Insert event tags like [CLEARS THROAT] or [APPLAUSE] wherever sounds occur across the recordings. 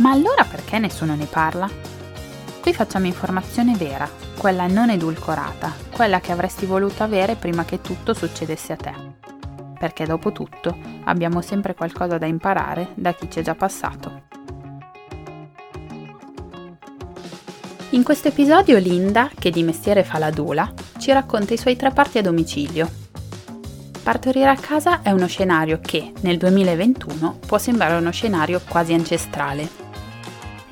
ma allora perché nessuno ne parla? Qui facciamo informazione vera, quella non edulcorata, quella che avresti voluto avere prima che tutto succedesse a te. Perché dopo tutto abbiamo sempre qualcosa da imparare da chi ci è già passato. In questo episodio Linda, che di mestiere fa la dula, ci racconta i suoi tre parti a domicilio. Partorire a casa è uno scenario che, nel 2021, può sembrare uno scenario quasi ancestrale,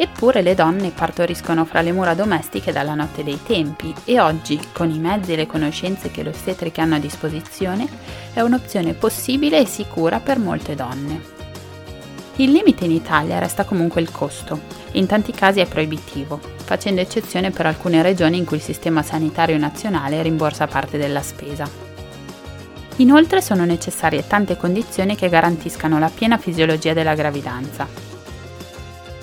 Eppure le donne partoriscono fra le mura domestiche dalla notte dei tempi e oggi, con i mezzi e le conoscenze che le ostetriche hanno a disposizione, è un'opzione possibile e sicura per molte donne. Il limite in Italia resta comunque il costo. In tanti casi è proibitivo, facendo eccezione per alcune regioni in cui il sistema sanitario nazionale rimborsa parte della spesa. Inoltre sono necessarie tante condizioni che garantiscano la piena fisiologia della gravidanza,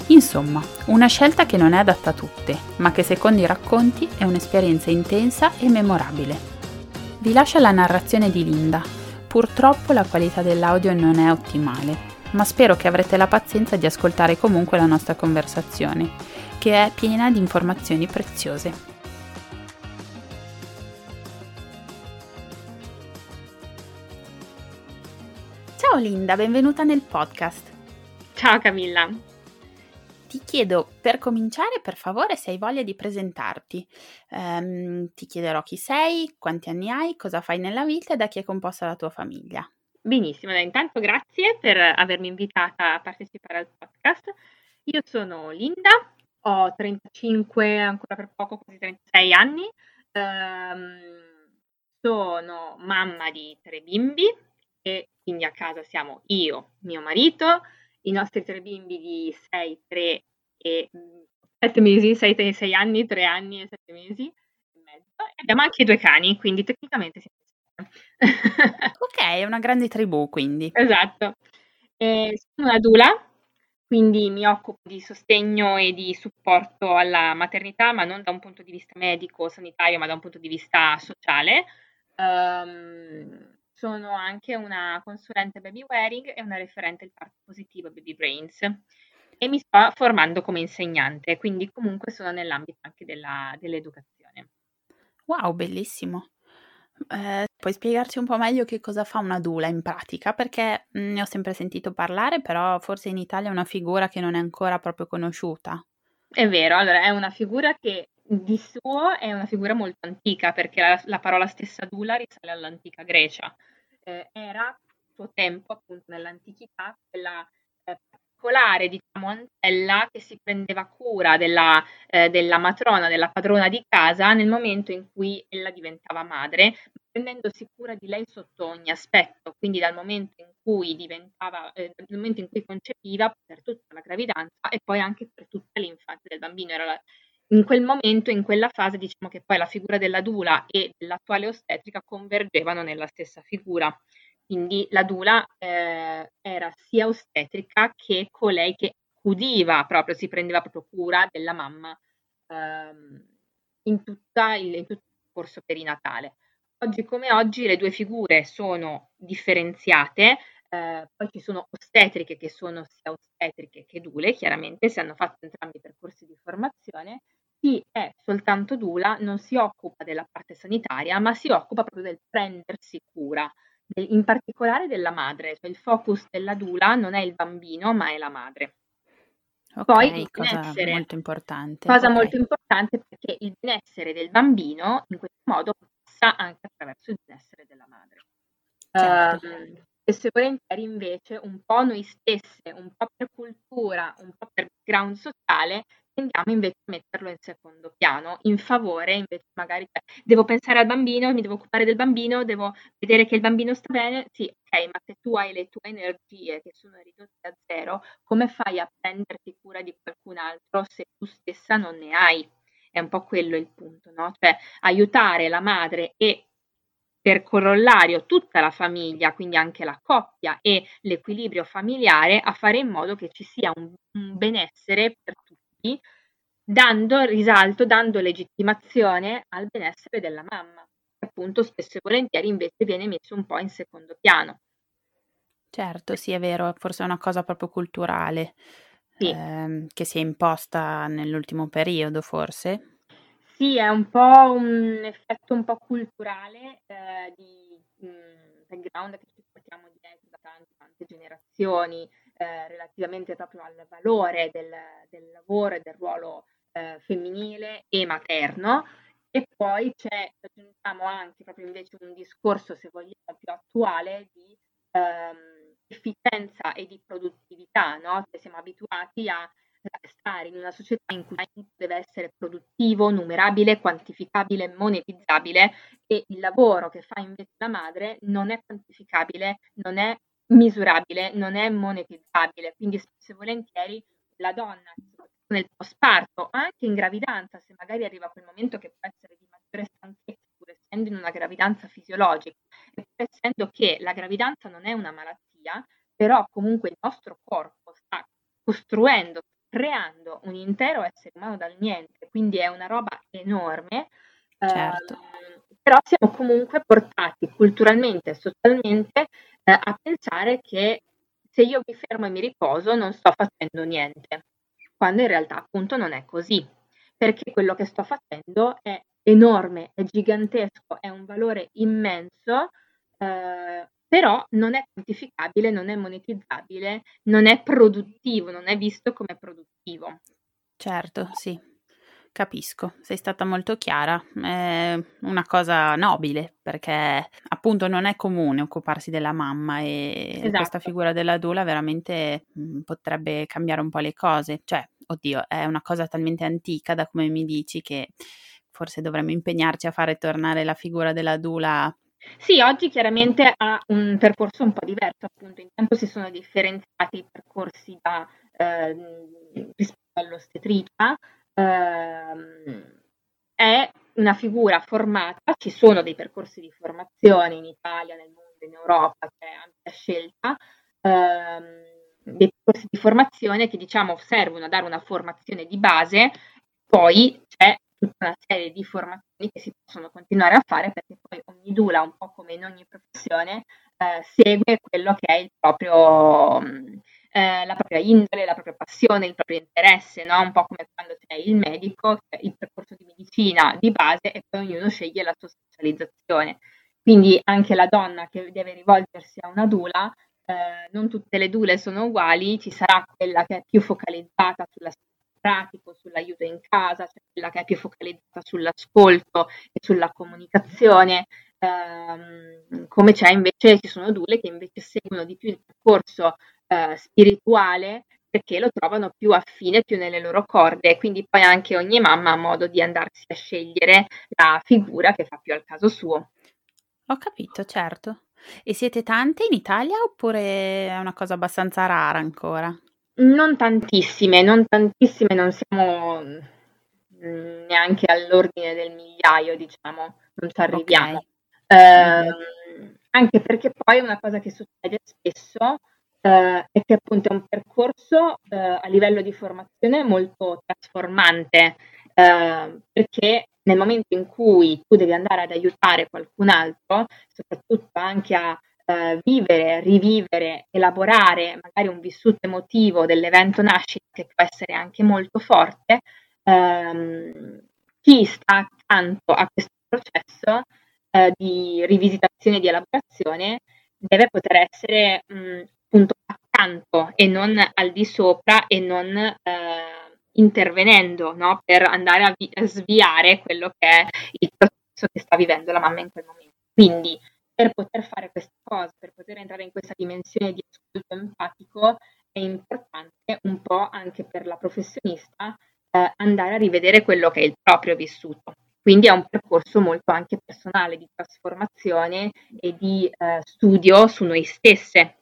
Insomma, una scelta che non è adatta a tutte, ma che secondo i racconti è un'esperienza intensa e memorabile. Vi lascio la narrazione di Linda. Purtroppo la qualità dell'audio non è ottimale, ma spero che avrete la pazienza di ascoltare comunque la nostra conversazione, che è piena di informazioni preziose. Ciao Linda, benvenuta nel podcast. Ciao Camilla, ti chiedo per cominciare, per favore, se hai voglia di presentarti. Um, ti chiederò chi sei, quanti anni hai, cosa fai nella vita e da chi è composta la tua famiglia. Benissimo, intanto grazie per avermi invitata a partecipare al podcast. Io sono Linda, ho 35, ancora per poco, quasi 36 anni. Um, sono mamma di tre bimbi e quindi a casa siamo io, mio marito, i nostri tre bimbi di 6, 3 e 7 mm, mesi, 6, 6 anni, 3 anni e 7 mesi e mezzo. E abbiamo anche due cani, quindi tecnicamente siamo ok, è una grande tribù quindi. Esatto. Eh, sono una dula, quindi mi occupo di sostegno e di supporto alla maternità, ma non da un punto di vista medico, sanitario, ma da un punto di vista sociale. Um, sono anche una consulente baby wearing e una referente il parto positivo Baby Brains e mi sto formando come insegnante, quindi comunque sono nell'ambito anche della, dell'educazione. Wow, bellissimo. Eh, puoi spiegarci un po' meglio che cosa fa una dula in pratica? Perché mm, ne ho sempre sentito parlare, però forse in Italia è una figura che non è ancora proprio conosciuta. È vero, allora è una figura che di suo è una figura molto antica perché la, la parola stessa dula risale all'antica Grecia. Eh, era suo tempo, appunto nell'antichità, quella eh, particolare diciamo, antella che si prendeva cura della, eh, della, matrona, della padrona di casa nel momento in cui ella diventava madre, prendendosi cura di lei sotto ogni aspetto, quindi dal momento in cui diventava, eh, dal momento in cui concepiva per tutta la gravidanza e poi anche per tutta l'infanzia del bambino. Era la, in quel momento, in quella fase, diciamo che poi la figura della dula e dell'attuale ostetrica convergevano nella stessa figura. Quindi la dula eh, era sia ostetrica che colei che udiva proprio, si prendeva proprio cura della mamma ehm, in, il, in tutto il corso perinatale. oggi come oggi le due figure sono differenziate, eh, poi ci sono ostetriche che sono sia ostetriche che dule, chiaramente se hanno fatto entrambi i percorsi di formazione. Chi è soltanto dula non si occupa della parte sanitaria, ma si occupa proprio del prendersi cura, in particolare della madre, cioè il focus della dula non è il bambino, ma è la madre. Poi il cosa benessere, molto importante. Cosa okay. molto importante perché il benessere del bambino in questo modo passa anche attraverso il benessere della madre. Certo. Uh, spesso e volentieri invece un po' noi stesse, un po' per cultura, un po' per background sociale, tendiamo invece a metterlo in secondo piano, in favore invece magari devo pensare al bambino, mi devo occupare del bambino, devo vedere che il bambino sta bene, sì, ok, ma se tu hai le tue energie che sono ridotte a zero, come fai a prenderti cura di qualcun altro se tu stessa non ne hai? È un po' quello il punto, no? Cioè aiutare la madre e per corollario tutta la famiglia, quindi anche la coppia e l'equilibrio familiare, a fare in modo che ci sia un, un benessere per tutti, dando risalto, dando legittimazione al benessere della mamma, che appunto spesso e volentieri invece viene messo un po' in secondo piano. Certo, sì, è vero, forse è una cosa proprio culturale sì. ehm, che si è imposta nell'ultimo periodo, forse. Sì, è un po' un effetto un po' culturale, ehm, di, mhmm, background che ci portiamo dietro da tante, tante generazioni, ehm, relativamente proprio al valore del del lavoro e del ruolo, ehm, femminile e materno. E poi c'è aggiungiamo anche proprio invece un discorso, se vogliamo, più attuale di, ehm, efficienza e di produttività, no, cioè siamo abituati a stare in una società in cui deve essere produttivo, numerabile, quantificabile, monetizzabile e il lavoro che fa invece la madre non è quantificabile, non è misurabile, non è monetizzabile. Quindi spesso e volentieri la donna nel postparto, anche in gravidanza, se magari arriva quel momento che può essere di maggiore stanchezza, pur essendo in una gravidanza fisiologica, e pur essendo che la gravidanza non è una malattia, però comunque il nostro corpo sta costruendo, creando un intero essere umano dal niente, quindi è una roba enorme. Certo. Eh, però siamo comunque portati culturalmente e socialmente eh, a pensare che se io mi fermo e mi riposo non sto facendo niente, quando in realtà appunto non è così, perché quello che sto facendo è enorme, è gigantesco, è un valore immenso eh, però non è quantificabile, non è monetizzabile, non è produttivo, non è visto come produttivo. Certo, sì, capisco, sei stata molto chiara, è una cosa nobile perché appunto non è comune occuparsi della mamma e esatto. questa figura della dula veramente mh, mm, potrebbe cambiare un po' le cose, cioè, oddio, è una cosa talmente antica da come mi dici che forse dovremmo impegnarci a fare tornare la figura della dula sì, oggi chiaramente ha un percorso un po' diverso, appunto, intanto si sono differenziati i percorsi da, ehm, rispetto all'ostetrica, ehm, è una figura formata, ci sono dei percorsi di formazione in Italia, nel mondo, in Europa, c'è ampia scelta, ehm, dei percorsi di formazione che diciamo servono a dare una formazione di base, poi tutta una serie di formazioni che si possono continuare a fare perché poi ogni dula, un po' come in ogni professione, eh, segue quello che è il proprio, eh, la propria indole, la propria passione, il proprio interesse, no? un po' come quando sei il medico, il percorso di medicina di base e poi ognuno sceglie la sua specializzazione. Quindi anche la donna che deve rivolgersi a una dula eh, non tutte le dule sono uguali, ci sarà quella che è più focalizzata sulla pratico, sull'aiuto in casa, cioè quella che è più focalizzata sull'ascolto e sulla comunicazione, ehm, come c'è invece, ci sono due che invece seguono di più il percorso eh, spirituale perché lo trovano più affine, più nelle loro corde, quindi poi anche ogni mamma ha modo di andarsi a scegliere la figura che fa più al caso suo. Ho capito, certo. E siete tante in Italia oppure è una cosa abbastanza rara ancora? Non tantissime, non tantissime, non siamo mm, neanche all'ordine del migliaio, diciamo, non ci arriviamo. Okay. Eh, anche perché poi una cosa che succede spesso eh, è che appunto è un percorso eh, a livello di formazione molto trasformante, eh, perché nel momento in cui tu devi andare ad aiutare qualcun altro, soprattutto anche a eh, vivere, rivivere, elaborare magari un vissuto emotivo dell'evento nascita che può essere anche molto forte, ehm, chi sta accanto a questo processo eh, di rivisitazione e di elaborazione deve poter essere mh, appunto accanto e non al di sopra e non eh, intervenendo no? per andare a, vi- a, sviare quello che è il processo che sta vivendo la mamma in quel momento. Quindi per poter fare questa cosa, per poter entrare in questa dimensione di ascolto empatico, è importante un po' anche per la professionista eh, andare a rivedere quello che è il proprio vissuto. Quindi è un percorso molto anche personale di trasformazione e di eh, studio su noi stesse.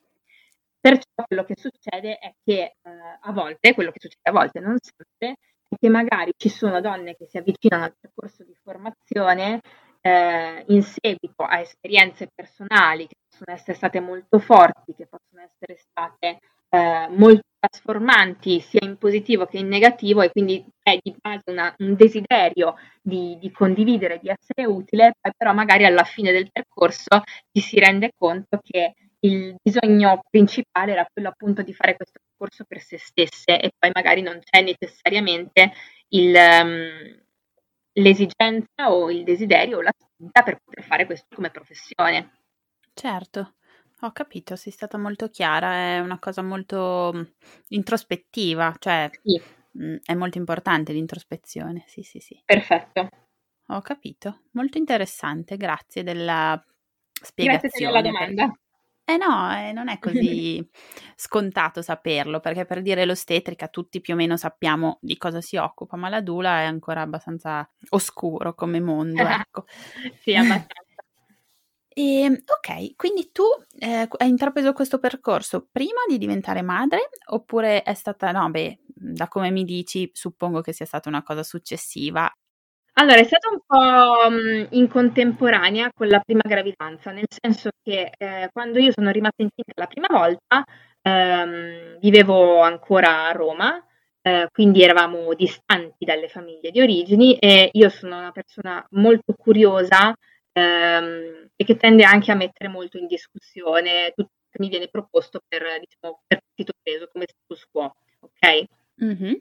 Perciò quello che succede è che eh, a volte, quello che succede a volte, non sempre, è che magari ci sono donne che si avvicinano al percorso di formazione eh, in seguito a esperienze personali che possono essere state molto forti, che possono essere state eh, molto trasformanti sia in positivo che in negativo e quindi è di base una, un desiderio di, di, condividere, di essere utile, poi però magari alla fine del percorso ci si rende conto che il bisogno principale era quello appunto di fare questo percorso per se stesse e poi magari non c'è necessariamente il, um, l'esigenza o il desiderio o la spinta per poter fare questo come professione. Certo. Ho capito, sei stata molto chiara, è una cosa molto mm, introspettiva, cioè sì. mh, mm, è molto importante l'introspezione, sì sì sì. Perfetto. Ho capito, molto interessante, grazie della spiegazione. Grazie per la domanda. Eh no, eh, non è [LAUGHS] così scontato saperlo, perché per dire l'ostetrica tutti più o meno sappiamo di cosa si occupa, ma la dula è ancora abbastanza oscuro come mondo, ecco. [LAUGHS] sì, abbastanza. E, ehm, ok, quindi tu eh, hai intrapreso questo percorso prima di diventare madre oppure è stata, no, beh, da come mi dici, suppongo che sia stata una cosa successiva. Allora, è stata un po' mh, in contemporanea con la prima gravidanza, nel senso che eh, quando io sono rimasta incinta la prima volta, ehm, vivevo ancora a Roma, eh, quindi eravamo distanti dalle famiglie di origini e io sono una persona molto curiosa ehm, e che tende anche a mettere molto in discussione tutto che mi viene proposto per, diciamo, per partito preso come status quo, ok? Mm-hmm.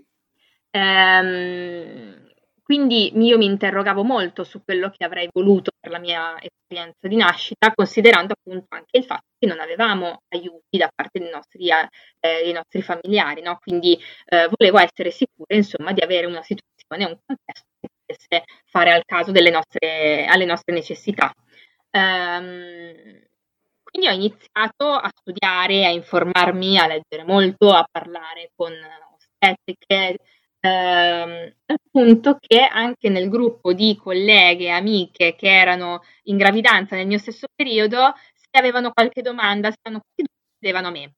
Ehm, quindi io mi interrogavo molto su quello che avrei voluto per la mia esperienza di nascita, considerando appunto anche il fatto che non avevamo aiuti da parte dei nostri, eh, dei nostri familiari, no? quindi eh, volevo essere sicura insomma di avere una situazione, un contesto che potesse fare al caso delle nostre, alle nostre necessità. Um, quindi ho iniziato a studiare, a informarmi, a leggere molto, a parlare con ostetriche, ehm, al punto che anche nel gruppo di colleghe e amiche che erano in gravidanza nel mio stesso periodo, se avevano qualche domanda, se avevano qualche domanda, chiedevano a me.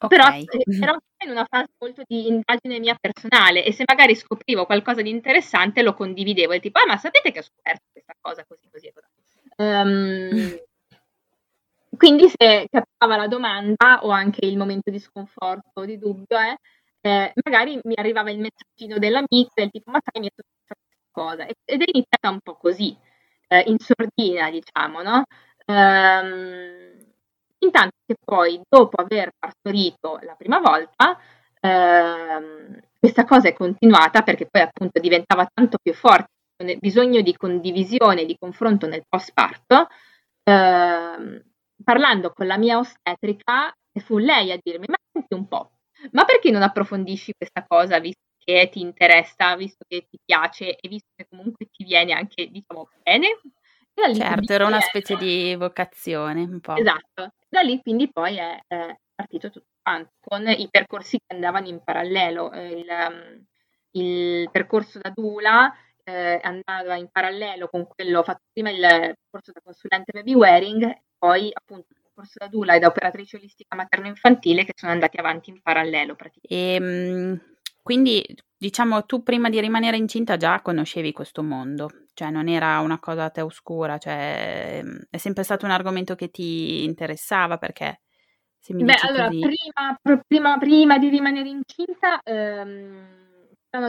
Okay. Però ero in una fase molto di indagine mia personale e se magari scoprivo qualcosa di interessante lo condividevo, e tipo, ah ma sapete che ho scoperto questa cosa così così così. Um, quindi se capitava la domanda o anche il momento di sconforto o di dubbio, eh, eh, magari mi arrivava il messaggino dell'amico del tipo ma sai mi è successa questa cosa ed è iniziata un po' così, eh, in sordina diciamo, no? Um, intanto che poi dopo aver partorito la prima volta ehm, questa cosa è continuata perché poi appunto diventava tanto più forte bisogno di condivisione, di confronto nel post parto ehm, parlando con la mia ostetrica fu lei a dirmi ma senti un po' ma perché non approfondisci questa cosa visto che ti interessa, visto che ti piace e visto che comunque ti viene anche diciamo bene certo, era una specie di vocazione un po'. Esatto, da lì quindi poi è, è partito tutto quanto, con i percorsi che andavano in parallelo. Eh, il, um, il percorso da Dula eh, andava in parallelo con quello fatto prima il percorso da consulente baby wearing, poi appunto percorso da Dula e da operatrice olistica materno-infantile che sono andati avanti in parallelo praticamente. E, ehm, quindi diciamo tu prima di rimanere incinta già conoscevi questo mondo, cioè non era una cosa a te oscura, cioè ehm, è sempre stato un argomento che ti interessava perché se mi Beh, allora, prima, prima, prima, di rimanere incinta, ehm,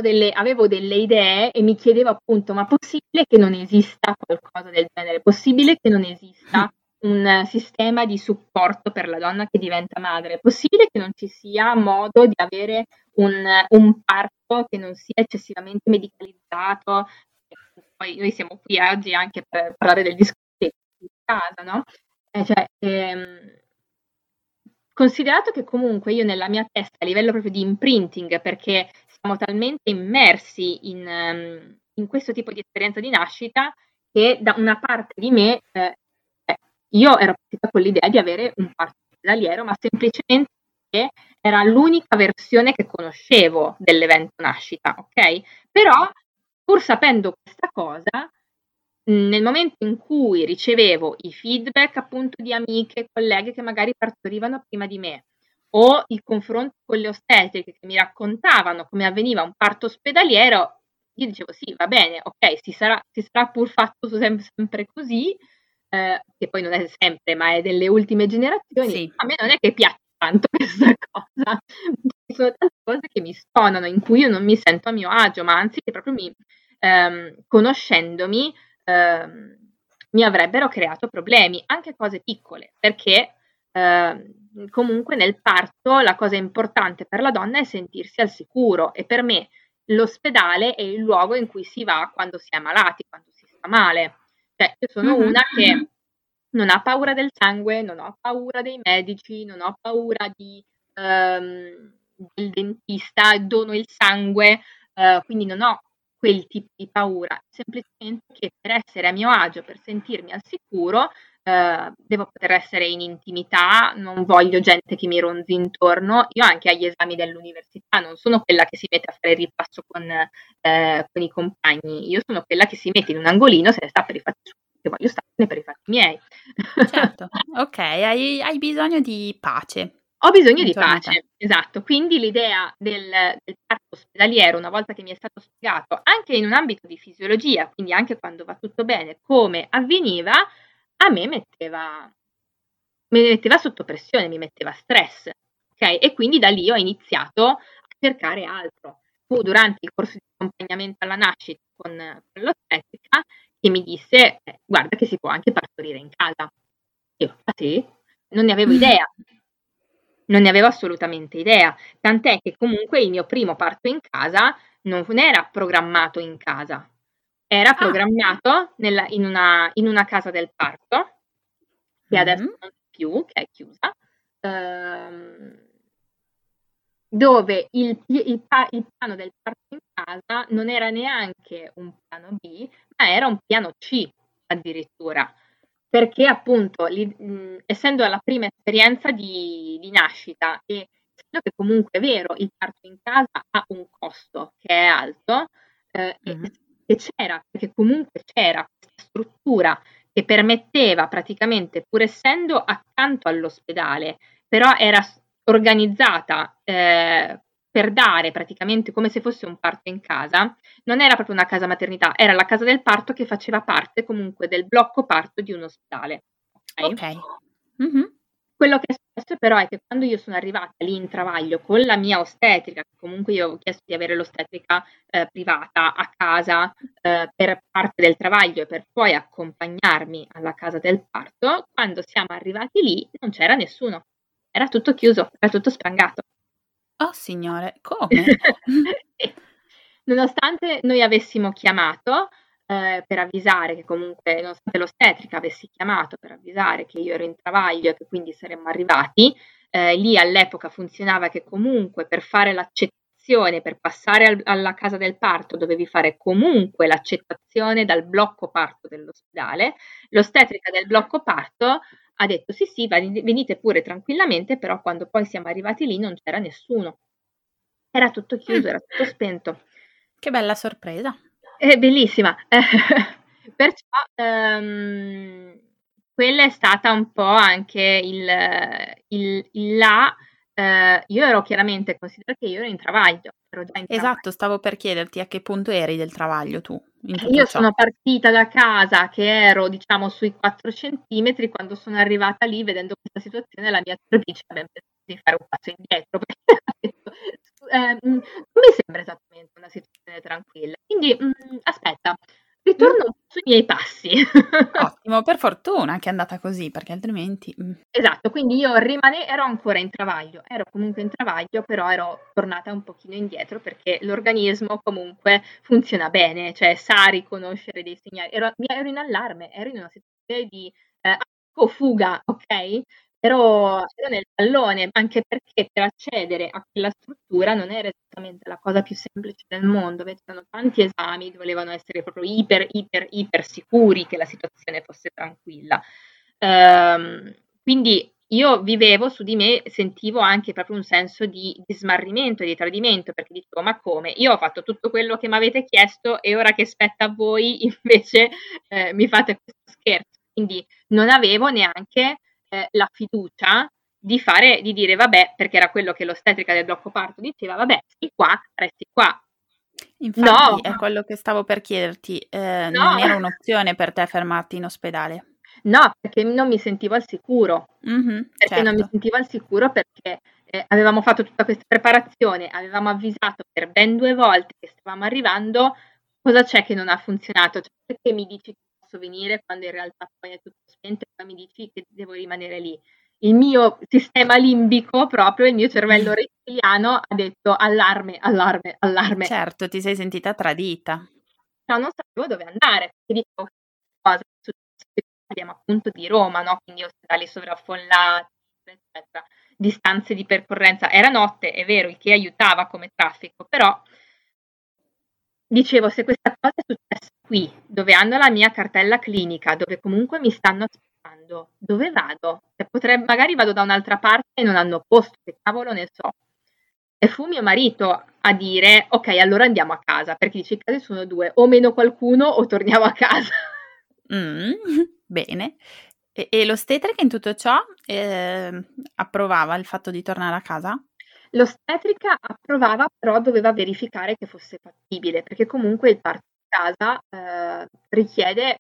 delle, avevo delle idee e mi chiedevo appunto, ma possibile che non esista qualcosa del genere? Possibile che non esista [LAUGHS] un sistema di supporto per la donna che diventa madre? È possibile che non ci sia modo di avere un, un parto che non sia eccessivamente medicalizzato? Poi noi siamo qui oggi anche per parlare del discorso di casa, no? Eh, cioè, ehm, considerato che comunque io nella mia testa, a livello proprio di imprinting, perché siamo talmente immersi in, um, in questo tipo di esperienza di nascita, che da una parte di me eh, io ero partita con l'idea di avere un parto ospedaliero, ma semplicemente perché era l'unica versione che conoscevo dell'evento nascita, ok? Però, pur sapendo questa cosa, nel momento in cui ricevevo i feedback appunto di amiche, colleghe che magari partorivano prima di me, o il confronto con le ostetriche che mi raccontavano come avveniva un parto ospedaliero, io dicevo sì, va bene, ok, si sarà, si sarà pur fatto sempre, sempre così, eh, che poi non è sempre, ma è delle ultime generazioni, sì. a me non è che piace tanto [LAUGHS] questa cosa. Ci sono tante cose che mi stonano, in cui io non mi sento a mio agio, ma anzi che proprio mi, ehm, conoscendomi, ehm, mi avrebbero creato problemi, anche cose piccole, perché eh, comunque nel parto la cosa importante per la donna è sentirsi al sicuro e per me l'ospedale è il luogo in cui si va quando si è malati, quando si sta male. Cioè, io sono mm-hmm. una che non ha paura del sangue, non ho paura dei medici, non ho paura di, um, del dentista, dono il sangue, uh, quindi non ho quel tipo di paura, semplicemente che per essere a mio agio, per sentirmi al sicuro, uh, devo poter essere in intimità, non voglio gente che mi ronzi intorno. Io anche agli esami dell'università non sono quella che si mette a fare il ripasso con, uh, con i compagni, io sono quella che si mette in un angolino, se ne sta per i fatti suoi, che voglio starne per i fatti miei. Certo, [LAUGHS] ok, hai, hai bisogno di pace. Ho bisogno di pace, esatto. Quindi l'idea del, del parto ospedaliero, una volta che mi è stato spiegato, anche in un ambito di fisiologia, quindi anche quando va tutto bene, come avveniva, a me metteva, mi metteva sotto pressione, mi metteva stress. Ok? E quindi da lì ho iniziato a cercare altro. Fu durante il corso di accompagnamento alla nascita con, con l'ostetrica che mi disse: eh, Guarda, che si può anche partorire in casa. Io, ah sì? Non ne avevo [LAUGHS] idea. Non ne avevo assolutamente idea. Tant'è che comunque il mio primo parto in casa non era programmato in casa, era ah. programmato nella, in, una, in, una, casa del parto, che mm-hmm. adesso non c'è più, che è chiusa, ehm, dove il, il, il, piano del parto in casa non era neanche un piano B, ma era un piano C addirittura, perché appunto, li, mh, essendo la prima esperienza di, di nascita e essendo che comunque è vero, il parto in casa ha un costo che è alto, eh, mm-hmm che c'era, perché comunque c'era questa struttura che permetteva praticamente, pur essendo accanto all'ospedale, però era organizzata eh, per dare praticamente come se fosse un parto in casa, non era proprio una casa maternità, era la casa del parto che faceva parte comunque del blocco parto di un ospedale. Ok. okay. Mm-hmm. Quello che è successo però è che quando io sono arrivata lì in travaglio con la mia ostetrica, che comunque io ho chiesto di avere l'ostetrica eh, privata a casa eh, per parte del travaglio e per poi accompagnarmi alla casa del parto, quando siamo arrivati lì non c'era nessuno, era tutto chiuso, era tutto sprangato. Oh signore, come? [LAUGHS] Nonostante noi avessimo chiamato, eh, per avvisare che comunque, nonostante l'ostetrica avessi chiamato per avvisare che io ero in travaglio e che quindi saremmo arrivati, eh, lì all'epoca funzionava che comunque per fare l'accettazione, per passare al, alla casa del parto, dovevi fare comunque l'accettazione dal blocco parto dell'ospedale. L'ostetrica del blocco parto ha detto sì sì, venite pure tranquillamente, però quando poi siamo arrivati lì non c'era nessuno. Era tutto chiuso, era tutto spento. Che bella sorpresa. È bellissima. [LAUGHS] Perciò ehm, quella è stata un po' anche il, il, il là. Eh, io ero chiaramente, considera che io ero in travaglio. Ero in esatto, stavo per chiederti a che punto eri del travaglio tu. io ciò. sono partita da casa che ero diciamo sui 4 centimetri, quando sono arrivata lì vedendo questa situazione la mia attrice mi ha pensato di fare un passo indietro [LAUGHS] perché ha detto eh, non mi sembra esattamente una situazione tranquilla. Quindi mh, mm, aspetta, ritorno mm. sui miei passi. [LAUGHS] Ottimo, per fortuna che è andata così, perché altrimenti... Mm. Esatto, quindi io rimane, ero ancora in travaglio, ero comunque in travaglio, però ero tornata un pochino indietro perché l'organismo comunque funziona bene, cioè sa riconoscere dei segnali. Ero, ero in allarme, ero in una situazione di eh, fuga, ok? Ero, ero nel pallone, anche perché per accedere a quella struttura non era esattamente la cosa più semplice del mondo, c'erano tanti esami, volevano essere proprio iper, iper, iper sicuri che la situazione fosse tranquilla. Ehm, quindi io vivevo su di me, sentivo anche proprio un senso di, di smarrimento e di tradimento, perché dicevo, ma come? Io ho fatto tutto quello che mi avete chiesto e ora che spetta a voi [LAUGHS] invece eh, mi fate questo scherzo. Quindi non avevo neanche eh, la fiducia di fare, di dire vabbè, perché era quello che l'ostetrica del blocco parto diceva, vabbè, stai qua, resti qua. Infatti no. è quello che stavo per chiederti, eh, no. non era un'opzione per te fermarti in ospedale? No, perché non mi sentivo al sicuro. Mm-hmm, perché certo. non mi certo. sentivo al sicuro perché eh, avevamo fatto tutta questa preparazione, avevamo avvisato per ben due volte che stavamo arrivando, cosa c'è che non ha funzionato? Cioè, perché mi dici che posso venire quando in realtà poi è tutto spento e poi mi dici che devo rimanere lì? Il mio sistema limbico, proprio il mio cervello [LAUGHS] rettiliano, ha detto allarme, allarme, allarme. Certo, ti sei sentita tradita. No, non sapevo dove andare, perché dico cosa parliamo appunto di Roma, no? quindi ospedali sovraffollati, eccetera, distanze di percorrenza. Era notte, è vero, il che aiutava come traffico, però dicevo, se questa cosa è successa qui, dove hanno la mia cartella clinica, dove comunque mi stanno aspettando, dove vado? Cioè, potrei, magari vado da un'altra parte e non hanno posto, che cavolo ne so. E fu mio marito a dire, ok, allora andiamo a casa, perché dice, i casi sono due, o meno qualcuno o torniamo a casa. Mm, [LAUGHS] bene. E, e l'ostetrica in tutto ciò eh, approvava il fatto di tornare a casa? L'ostetrica approvava, però doveva verificare che fosse fattibile, perché comunque il parto casa eh, richiede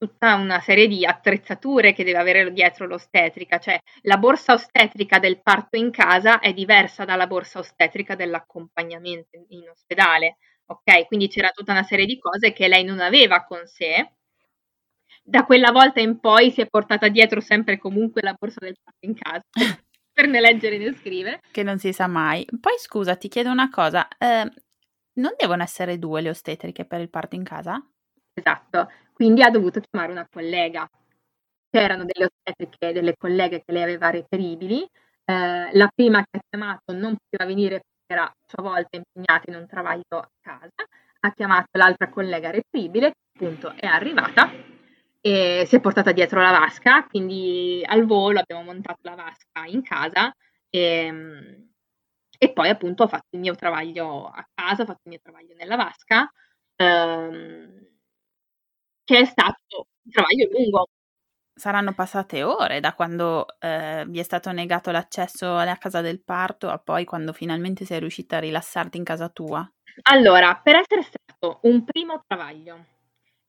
tutta una serie di attrezzature che deve avere dietro l'ostetrica, cioè la borsa ostetrica del parto in casa è diversa dalla borsa ostetrica dell'accompagnamento in ospedale, ok? Quindi c'era tutta una serie di cose che lei non aveva con sé. Da quella volta in poi si è portata dietro sempre comunque la borsa del parto in casa [LAUGHS] per né leggere né scrivere. Che non si sa mai. Poi scusa, ti chiedo una cosa, eh, non devono essere due le ostetriche per il parto in casa? Esatto, quindi ha dovuto chiamare una collega. C'erano delle ostetriche, delle colleghe che lei aveva reperibili. Eh, la prima che ha chiamato non poteva venire perché era a sua volta impegnata in un travaglio a casa. Ha chiamato l'altra collega reperibile, appunto è arrivata e si è portata dietro la vasca, quindi al volo abbiamo montato la vasca in casa e, ehm, e poi appunto ho fatto il mio travaglio a casa, ho fatto il mio travaglio nella vasca, ehm, che è stato un travaglio lungo. Saranno passate ore da quando eh, vi è stato negato l'accesso alla casa del parto a poi quando finalmente sei riuscita a rilassarti in casa tua? Allora, per essere stato un primo travaglio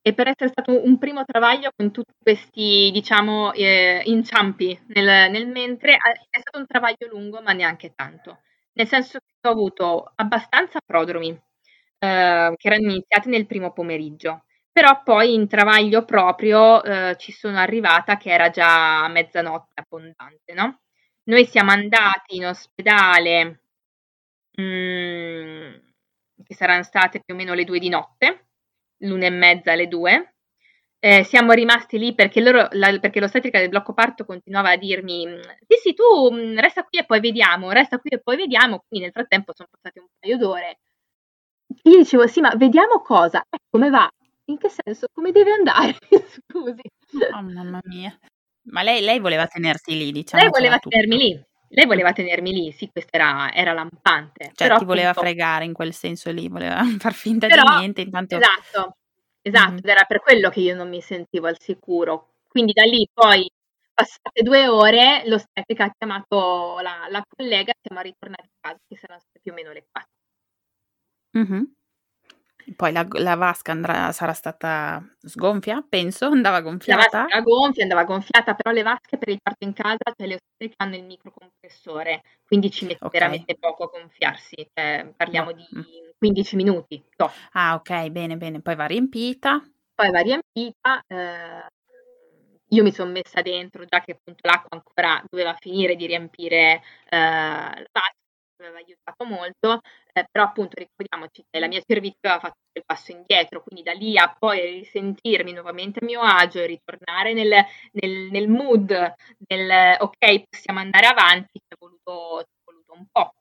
e per essere stato un primo travaglio con tutti questi, diciamo, eh, inciampi nel, nel, mentre, è stato un travaglio lungo, ma neanche tanto. Nel senso che ho avuto abbastanza prodromi, eh, che erano iniziati nel primo pomeriggio, però poi in travaglio proprio eh, ci sono arrivata che era già mezzanotte abbondante, no? Noi siamo andati in ospedale, mh, mm, che saranno state più o meno le due di notte, l'una e mezza alle due. Eh, siamo rimasti lì perché, loro, la, perché l'ostetrica del blocco parto continuava a dirmi sì sì tu mm, resta qui e poi vediamo, resta qui e poi vediamo, quindi nel frattempo sono passate un paio d'ore. Io dicevo sì ma vediamo cosa, eh, come va, in che senso, come deve andare, [LAUGHS] scusi. Oh mamma mia, ma lei, lei voleva tenerti lì diciamo. Lei voleva tenermi lì, lei voleva tenermi lì, sì, questo era, era lampante. Cioè, però ti voleva appunto, fregare in quel senso lì, voleva [LAUGHS] far finta però, di niente. Intanto... Esatto, esatto, mm-hmm. era per quello che io non mi sentivo al sicuro. Quindi da lì poi, passate due ore, l'ostetrica ha chiamato la, la collega e siamo ritornati a casa, che saranno state più o meno le quattro. Mm-hmm. Poi la, la vasca andrà, sarà stata sgonfia, penso, andava gonfiata. La vasca gonfia, andava gonfiata, però le vasche per il parto in casa, cioè le ostetriche hanno il microcompressore, quindi ci mette okay. veramente poco a gonfiarsi, cioè, parliamo no. di 15 minuti. No. Ah, ok, bene, bene. Poi va riempita. Poi va riempita. Eh, io mi sono messa dentro, già che appunto l'acqua ancora doveva finire di riempire eh, la vasca, aveva aiutato molto, eh, però appunto ricordiamoci che la mia cervice aveva fatto il passo indietro, quindi da lì a poi risentirmi nuovamente a mio agio e ritornare nel, nel, nel mood del ok, possiamo andare avanti, ci è voluto, voluto un po'.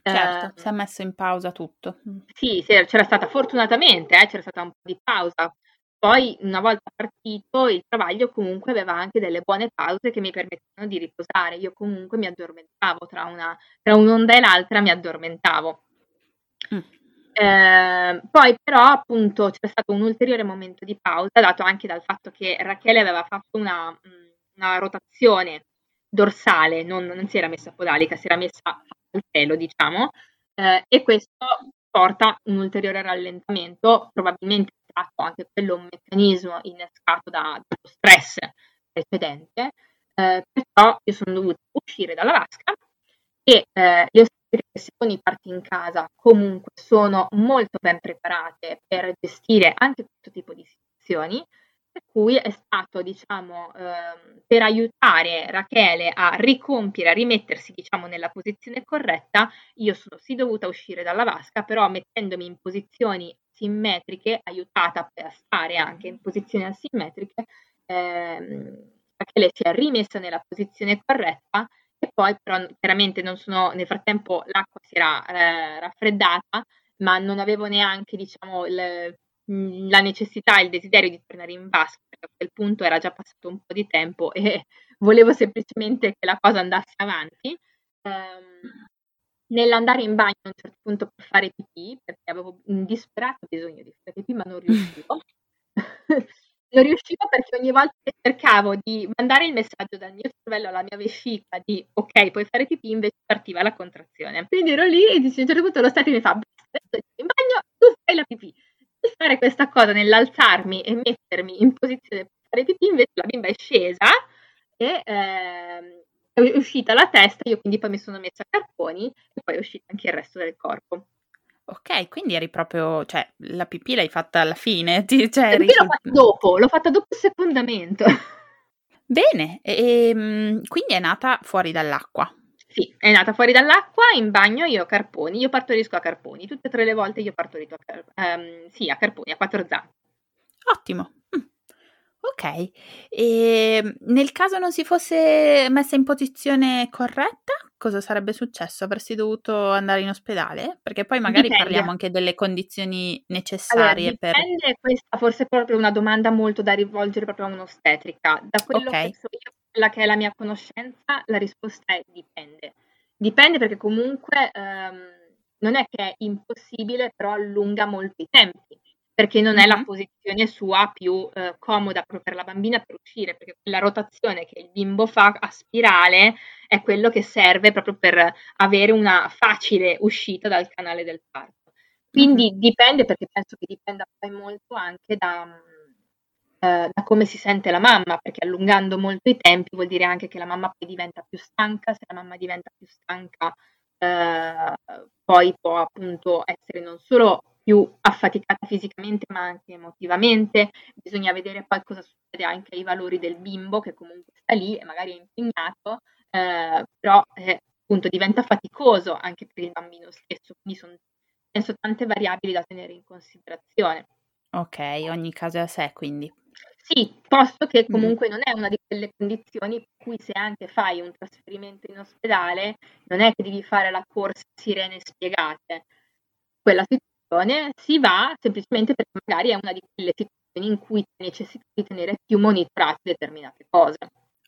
Certo, eh, si è messo in pausa tutto. Sì, c'era stata fortunatamente, eh, c'era stata un po' di pausa, poi una volta partito il travaglio comunque aveva anche delle buone pause che mi permettevano di riposare. Io comunque mi addormentavo tra, una, tra un'onda e l'altra, mi addormentavo. Mm. Eh, poi però appunto c'è stato un ulteriore momento di pausa dato anche dal fatto che Rachele aveva fatto una, una rotazione dorsale, non, non, si era messa podalica, si era messa al pelo diciamo, eh, e questo porta un ulteriore rallentamento, probabilmente stato anche quello un meccanismo innescato da, dallo stress precedente, eh, perciò io sono dovuta uscire dalla vasca e eh, le ostetriche i parti in casa comunque sono molto ben preparate per gestire anche questo tipo di situazioni, per cui è stato, diciamo, eh, per aiutare Rachele a ricompiere, a rimettersi, diciamo, nella posizione corretta, io sono sì dovuta uscire dalla vasca, però mettendomi in posizioni simmetriche, aiutata a stare anche in posizioni asimmetriche, ehm, Rachele si è rimessa nella posizione corretta e poi però chiaramente non sono, nel frattempo l'acqua si era eh, raffreddata, ma non avevo neanche diciamo il, la necessità, il desiderio di tornare in vasca, perché a quel punto era già passato un po' di tempo e [LAUGHS] volevo semplicemente che la cosa andasse avanti. Um, nell'andare in bagno a un certo punto per fare pipì, perché avevo un disperato bisogno di fare pipì, ma non riuscivo. [LAUGHS] non riuscivo perché ogni volta che cercavo di mandare il messaggio dal mio cervello alla mia vescica di ok, puoi fare pipì, invece partiva la contrazione. Quindi ero lì e a un certo punto lo stato mi fa, adesso in bagno, tu fai la pipì. Per fare questa cosa nell'alzarmi e mettermi in posizione per fare pipì, invece la bimba è scesa e ehm, è uscita la testa, io quindi poi mi sono messa a carponi e poi è uscito anche il resto del corpo. Ok, quindi eri proprio, cioè la pipì l'hai fatta alla fine? [LAUGHS] Ti, cioè, eri... L'ho fatta dopo, l'ho fatta dopo il secondamento. [LAUGHS] Bene, e, ehm, quindi è nata fuori dall'acqua. Sì, è nata fuori dall'acqua, in bagno io ho carponi, io partorisco a carponi, tutte e tre le volte io partorisco a, car- um, sì, a carponi, a quattro zampe. Ottimo, Ok, e ehm, nel caso non si fosse messa in posizione corretta, cosa sarebbe successo? Avresti dovuto andare in ospedale? Perché poi magari dipende. parliamo anche delle condizioni necessarie allora, dipende, per... questa forse è proprio una domanda molto da rivolgere proprio a un'ostetrica. Da quello okay. che so io, quella che è la mia conoscenza, la risposta è dipende. Dipende perché comunque um, non è che è impossibile, però allunga molto i tempi perché non è la posizione sua più eh, comoda proprio per la bambina per uscire, perché la rotazione che il bimbo fa a spirale è quello che serve proprio per avere una facile uscita dal canale del parto. Quindi dipende, perché penso che dipenda poi molto anche da, eh, da, come si sente la mamma, perché allungando molto i tempi vuol dire anche che la mamma poi diventa più stanca, se la mamma diventa più stanca eh, poi può appunto essere non solo più affaticata fisicamente ma anche emotivamente, bisogna vedere poi cosa succede anche ai valori del bimbo che comunque sta lì e magari è impegnato, eh, però eh, appunto diventa faticoso anche per il bambino stesso, quindi sono penso tante variabili da tenere in considerazione. Ok, ogni caso è a sé quindi. Sì, posto che comunque mm. non è una di quelle condizioni per cui se anche fai un trasferimento in ospedale non è che devi fare la corsa sirene spiegate. Quella situazione si va semplicemente perché magari è una di quelle situazioni in cui necessiti di tenere più monitorate determinate cose.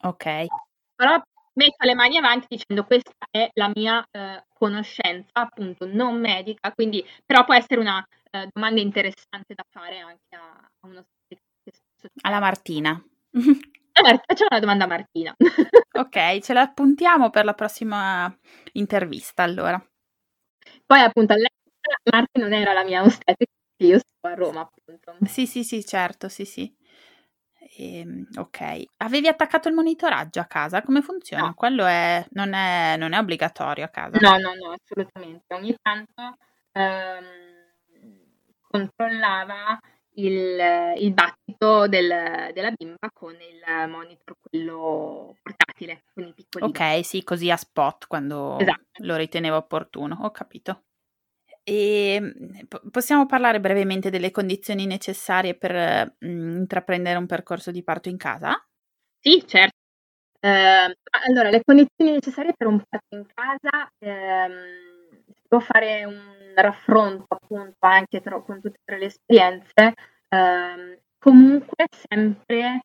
Ok. Però metto le mani avanti dicendo questa è la mia eh, conoscenza appunto non medica, quindi però può essere una eh, domanda interessante da fare anche a, a uno alla Martina. Facciamo una domanda a Martina. [LAUGHS] ok, ce la appuntiamo per la prossima intervista allora. Poi appunto Marti non era la mia ostetrica, io sto a Roma appunto. Sì, sì, sì, certo, sì, sì. Ehm, ok, avevi attaccato il monitoraggio a casa? Come funziona? No. Quello è, non, è, non è obbligatorio a casa? No, no, no, assolutamente. Ogni tanto ehm, controllava il, il battito del- della bimba con il monitor, quello portatile, con i piccolini. Ok, sì, così a spot quando Esatto. lo ritenevo opportuno, ho capito. E po- possiamo parlare brevemente delle condizioni necessarie per mm, intraprendere un percorso di parto in casa? Sì, certo. Ehm, allora, le condizioni necessarie per un parto in casa, ehm, si può fare un raffronto appunto anche tra- con tutte le esperienze. Ehm, comunque sempre,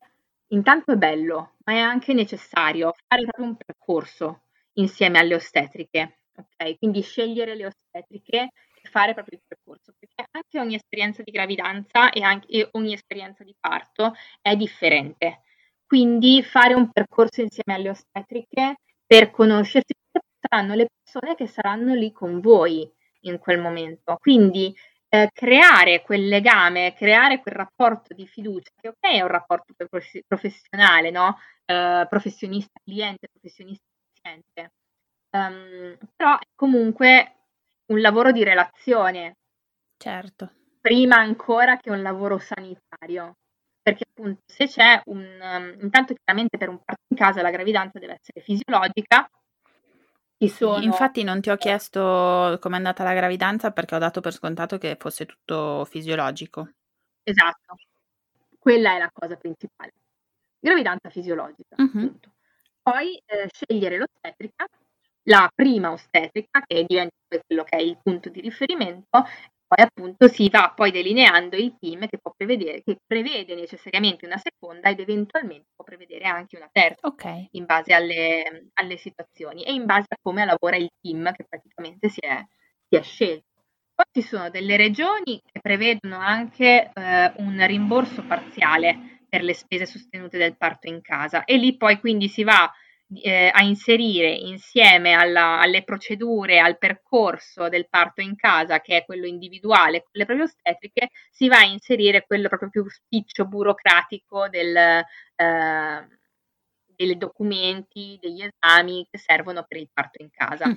intanto è bello, ma è anche necessario fare proprio un percorso insieme alle ostetriche, ok? Quindi scegliere le ostetriche fare proprio il percorso, perché anche ogni esperienza di gravidanza e anche e ogni esperienza di parto è differente. Quindi fare un percorso insieme alle ostetriche per conoscersi, saranno le persone che saranno lì con voi in quel momento. Quindi eh, creare quel legame, creare quel rapporto di fiducia, che ok è un rapporto prof- professionale, no? Eh, professionista-cliente, professionista-paziente, Ehm, però comunque un lavoro di relazione, Certo. prima ancora che un lavoro sanitario. Perché appunto se c'è un... um, intanto chiaramente per un parto in casa la gravidanza deve essere fisiologica, ci sono... Infatti non ti ho chiesto com'è andata la gravidanza perché ho dato per scontato che fosse tutto fisiologico. Esatto, quella è la cosa principale. Gravidanza fisiologica, appunto. Poi eh, scegliere l'ostetrica, la prima ostetrica, che diventa quello che è il punto di riferimento, poi appunto si va poi delineando il team che può prevedere, che prevede necessariamente una seconda ed eventualmente può prevedere anche una terza Ok. in base alle, alle situazioni e in base a come lavora il team che praticamente si è, si è scelto. Poi ci sono delle regioni che prevedono anche eh, un rimborso parziale per le spese sostenute del parto in casa e lì poi quindi si va eh, a inserire insieme alla- alle procedure, al percorso del parto in casa, che è quello individuale con le proprie ostetriche, si va a inserire quello proprio più spiccio burocratico del, eh, dei documenti, degli esami che servono per il parto in casa, Mm.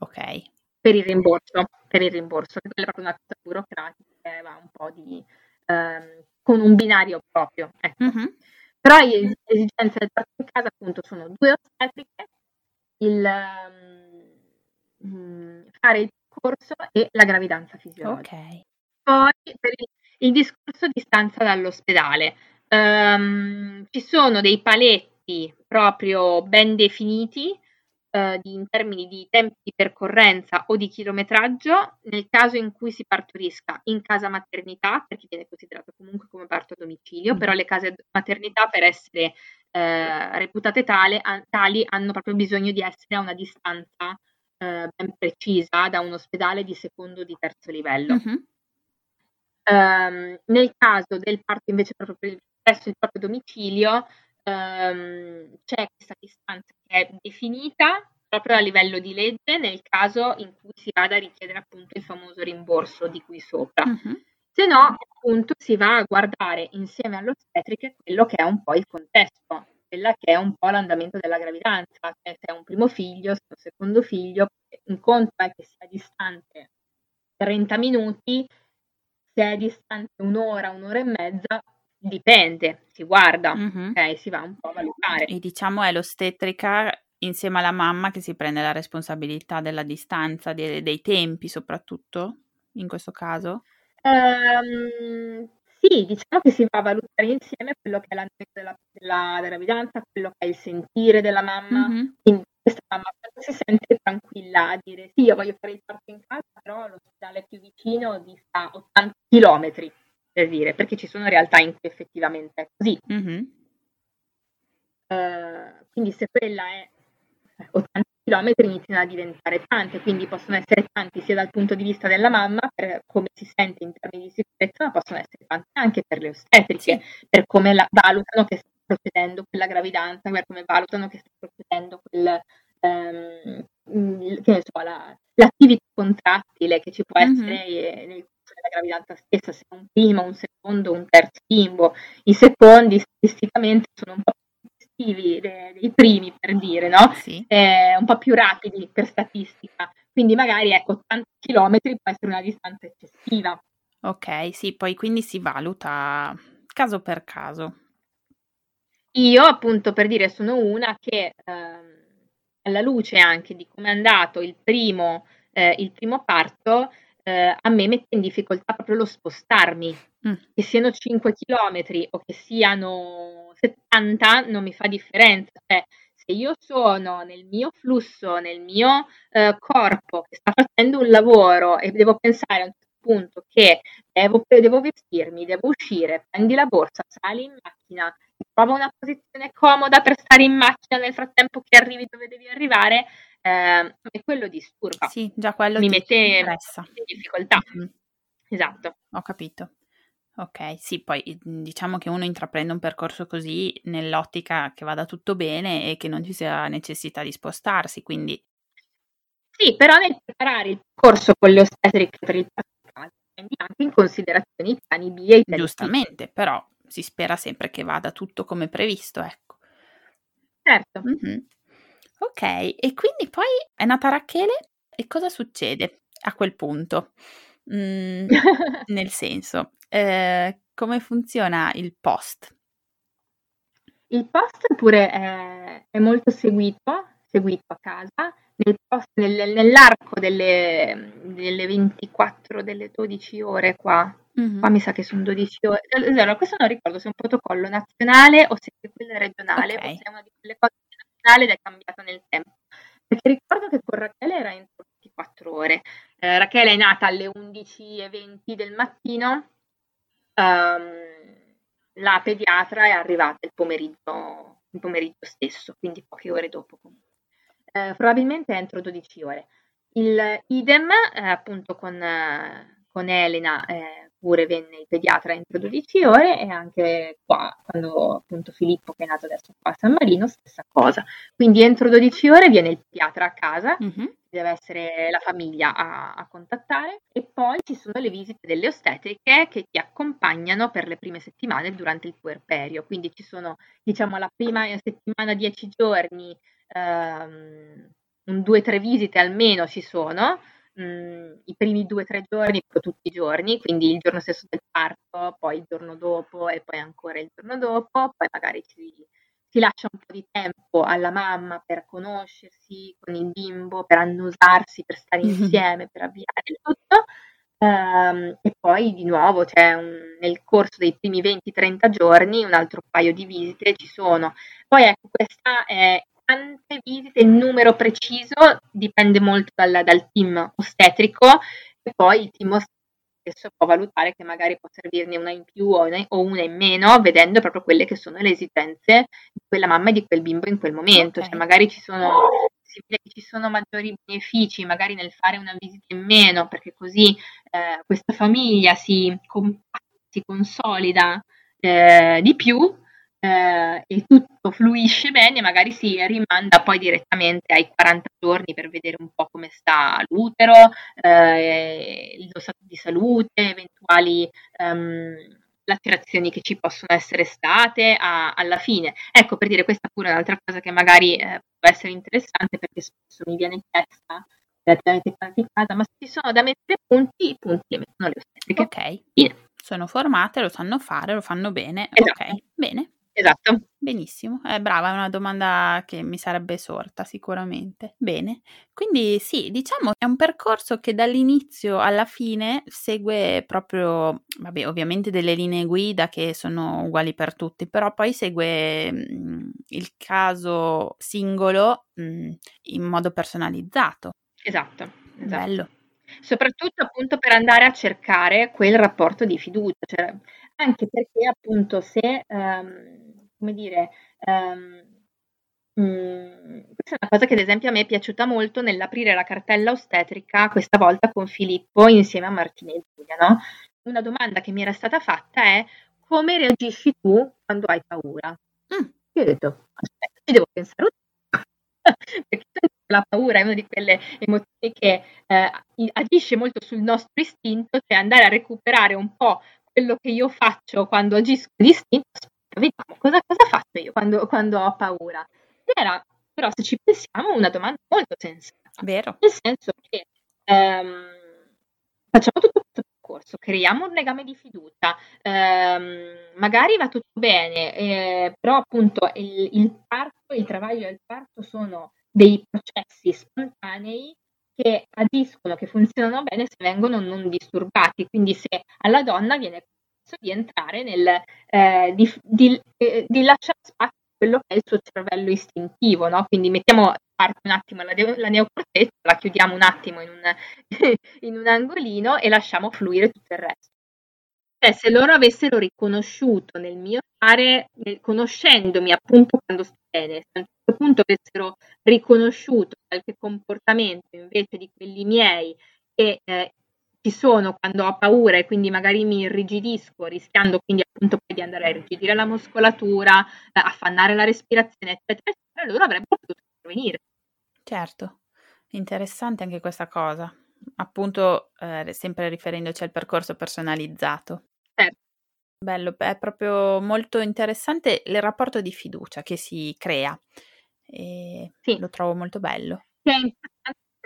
Ok. per il rimborso, per il rimborso, che quella è proprio una cosa burocratica che va un po' di, ehm, con un binario proprio, ecco. Mhm. Però le esigenze del parto in casa appunto sono due ostetriche, il mm, fare il corso e la gravidanza fisiologica. Ok. Poi per il, il discorso di stanza dall'ospedale, ehm, ci sono dei paletti proprio ben definiti eh, di- in termini di tempi di percorrenza o di chilometraggio nel caso in cui si partorisca in casa maternità, perché viene considerato comunque come parto a domicilio, Mm. però le case maternità per essere eh, reputate tale, a- tali hanno proprio bisogno di essere a una distanza eh, ben precisa da un ospedale di secondo o di terzo livello. Mhm. Ehm, nel caso del parto invece proprio presso il proprio domicilio, ehm, c'è questa distanza che è definita proprio a livello di legge nel caso in cui si vada a richiedere appunto il famoso rimborso di qui sopra. Mhm. Se no, appunto, si va a guardare insieme all'ostetriche quello che è un po' il contesto, quella che è un po' l'andamento della gravidanza, cioè se è un primo figlio, se è un secondo figlio, un conto è che sia distante 30 minuti, se è distante un'ora, un'ora e mezza, dipende, si guarda, Mhm. ok? Si va un po' a valutare. E diciamo è l'ostetrica insieme alla mamma che si prende la responsabilità della distanza, de- dei tempi soprattutto, in questo caso. Ehm, sì, diciamo che si va a valutare insieme quello che è l'andamento della, della, della gravidanza, quello che è il sentire della mamma. Mhm. Quindi questa mamma si sente tranquilla a dire sì, io voglio fare il parto in casa, però l'ospedale più vicino dista 80 km, per dire, perché ci sono realtà in cui effettivamente è così. Mhm. Eh, quindi se quella è 80 km iniziano a diventare tante, quindi possono essere tanti sia dal punto di vista della mamma per come si sente in termini di sicurezza, ma possono essere tanti anche per le ostetriche, per come la, valutano che sta procedendo quella gravidanza, per come valutano che sta procedendo quel, ehm, il- che ne so, la- l'attività contrattile che ci può Mhm. essere eh, nel la gravidanza stessa, se un primo, un secondo, un terzo bimbo. I secondi statisticamente sono un po' più festivi dei, primi, per dire, no? Sì. Eh, un po' più rapidi per statistica. Quindi magari, ecco, 80 km può essere una distanza eccessiva. Ok, sì, poi quindi si valuta caso per caso. Io, appunto, per dire, sono una che, ehm, alla luce anche di come è andato il primo, eh, il primo parto, eh, a me mette in difficoltà proprio lo spostarmi. Mm. Che siano 5 chilometri o che siano 70 non mi fa differenza. Cioè, se io sono nel mio flusso, nel mio eh, corpo che sta facendo un lavoro e devo pensare a un certo punto che devo, devo vestirmi, devo uscire, prendi la borsa, sali in macchina, trova una posizione comoda per stare in macchina nel frattempo che arrivi dove devi arrivare, eh, e quello disturba. Sì, già quello mi mette in difficoltà. Mhm, Esatto. Ho capito. Ok, sì, poi mh, diciamo che uno intraprende un percorso così nell'ottica che vada tutto bene e che non ci sia necessità di spostarsi, quindi Sì, però nel preparare il corso con le ostetriche per il casa, prendi anche in considerazione i piani B e i piani giustamente, però si spera sempre che vada tutto come previsto, ecco. Certo. Mhm. Ok, e quindi poi è nata Rachele e cosa succede a quel punto? Mm, [LAUGHS] nel senso, eh, come funziona il post? Il post pure è, è molto seguito, seguito a casa, nel post- nel- nell'arco delle, delle 24, delle 12 ore qua. Mhm. Qua mi sa che sono 12 ore. Allora, questo non ricordo se è un protocollo nazionale o se è quello regionale Ok. o se è una di quelle cose nazionali ed è cambiata nel tempo. Perché ricordo che con Rachele era entro 24 ore. Eh, Rachele è nata alle 11.20 del mattino. Ehm, la pediatra è arrivata il pomeriggio, il pomeriggio stesso, quindi poche ore dopo comunque. Eh, probabilmente entro 12 ore. Il idem, eh, appunto, con, eh, con Elena eh, pure venne il pediatra entro 12 ore e anche qua, quando appunto Filippo, che è nato adesso qua a San Marino, stessa cosa. Quindi entro 12 ore viene il pediatra a casa, Mhm. deve essere la famiglia a, a contattare e poi ci sono le visite delle ostetriche che ti accompagnano per le prime settimane durante il puerperio. Quindi ci sono, diciamo, la prima settimana 10 giorni, ehm, un due o tre visite almeno ci sono, mm, i primi due o tre giorni, tutti i giorni, quindi il giorno stesso del parto, poi il giorno dopo e poi ancora il giorno dopo, poi magari ci, si lascia un po' di tempo alla mamma per conoscersi con il bimbo, per annusarsi, per stare insieme, per avviare il tutto. Ehm, e poi di nuovo c'è un- nel corso dei primi 20-30 giorni un altro paio di visite ci sono. Poi ecco, questa è quante visite, il numero preciso dipende molto dal, dal team ostetrico e poi il team ostetrico stesso può valutare che magari può servirne una in più o una, o una in meno, vedendo proprio quelle che sono le esigenze di quella mamma e di quel bimbo in quel momento. Ok. Cioè magari ci sono, si vede che ci sono maggiori benefici, magari nel fare una visita in meno, perché così eh, questa famiglia si, compatta, si consolida eh, di più eh, e tutto fluisce bene, magari si rimanda poi direttamente ai 40 giorni per vedere un po' come sta l'utero, eh, lo stato di salute, eventuali ehm, lacerazioni che ci possono essere state a- alla fine. Ecco, per dire questa pure è un'altra cosa che magari eh, può essere interessante perché spesso mi viene chiesta relativamente casa, ma se ci sono da mettere punti, i punti li mettono le ostetriche. Ok, Fine. sono formate, lo sanno fare, lo fanno bene. Esatto. Ok, bene, Esatto. benissimo. Eh, brava, è una domanda che mi sarebbe sorta sicuramente. Bene, quindi sì, diciamo è un percorso che dall'inizio alla fine segue proprio, vabbè, ovviamente delle linee guida che sono uguali per tutti, però poi segue mm, il caso singolo mm, in modo personalizzato. Esatto, esatto. Bello. Soprattutto appunto per andare a cercare quel rapporto di fiducia, cioè, anche perché appunto se, ehm, come dire, ehm, mm, questa è una cosa che ad esempio a me è piaciuta molto nell'aprire la cartella ostetrica, questa volta con Filippo insieme a Martina e Giulia, no? Una domanda che mi era stata fatta è come reagisci tu quando hai paura? Mm. Io ho detto, aspetta, ci devo pensare [LAUGHS] perché la paura è una di quelle emozioni che eh, agisce molto sul nostro istinto, cioè andare a recuperare un po' quello che io faccio quando agisco l'istinto, vediamo cosa, cosa faccio io quando, quando ho paura. Era però se ci pensiamo una domanda molto sensata. Vero. Nel senso che ehm, facciamo tutto questo percorso, creiamo un legame di fiducia, ehm, magari va tutto bene, eh, però appunto il, il parto, il travaglio e il parto sono dei processi spontanei che agiscono, che funzionano bene se vengono non disturbati. Quindi se alla donna viene di entrare nel, eh, di, di, eh, di, lasciare spazio a quello che è il suo cervello istintivo, no? Quindi mettiamo parte un attimo la, la neocorteccia, la chiudiamo un attimo in un, [LAUGHS] in un angolino e lasciamo fluire tutto il resto. Cioè, se loro avessero riconosciuto nel mio fare, nel, conoscendomi appunto quando sto bene, se a un certo punto avessero riconosciuto qualche comportamento invece di quelli miei che eh, ci sono quando ho paura e quindi magari mi irrigidisco, rischiando quindi appunto poi di andare a irrigidire la muscolatura, eh, affannare la respirazione, eccetera, eccetera, loro avrebbero potuto intervenire. Certo, interessante anche questa cosa appunto eh, sempre riferendoci al percorso personalizzato. Certo. Bello, è proprio molto interessante il rapporto di fiducia che si crea e sì. lo trovo molto bello. Importante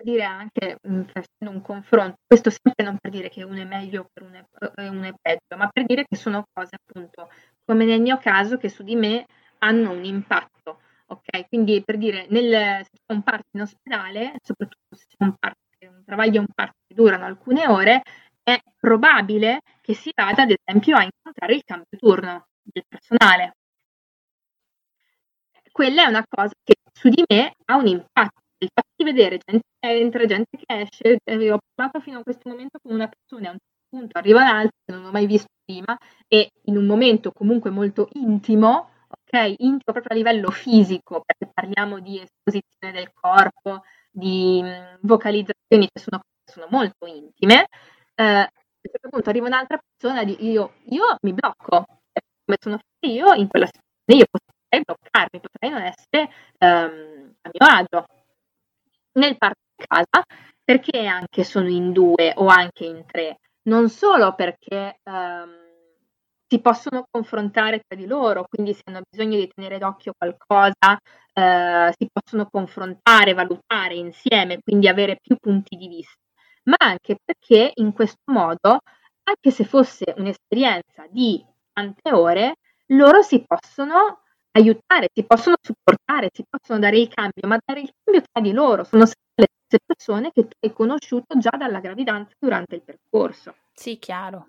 dire anche, mm, facendo un confronto, questo sempre non per dire che uno è meglio o uno, uno è peggio, ma per dire che sono cose appunto, come nel mio caso, che su di me hanno un impatto. Ok, quindi per dire, nel, se c'è un parto in ospedale, soprattutto se c'è un parto un travaglio e un parto che durano alcune ore, è probabile che si vada ad esempio a incontrare il cambio turno del personale. Quella è una cosa che su di me ha un impatto. Il fatto di vedere gente che entra, gente che esce, eh, ho parlato fino a questo momento con una persona, a un certo punto arriva un'altra che non ho mai visto prima e in un momento comunque molto intimo, ok? Intimo proprio a livello fisico, perché parliamo di esposizione del corpo, di mm, vocalizzazioni che sono, sono molto intime, eh, a un certo punto arriva un'altra persona e io, io mi blocco, come sono fatta io in quella situazione, io potrei bloccarmi, potrei non essere um, a mio agio. Nel parto di casa, perché anche sono in due o anche in tre, non solo perché um, si possono confrontare tra di loro, quindi se hanno bisogno di tenere d'occhio qualcosa, eh, si possono confrontare, valutare insieme, quindi avere più punti di vista, ma anche perché in questo modo, anche se fosse un'esperienza di tante ore, loro si possono aiutare, si possono supportare, si possono dare il cambio, ma dare il cambio tra di loro, sono sempre le stesse persone che tu hai conosciuto già dalla gravidanza durante il percorso. Sì, chiaro.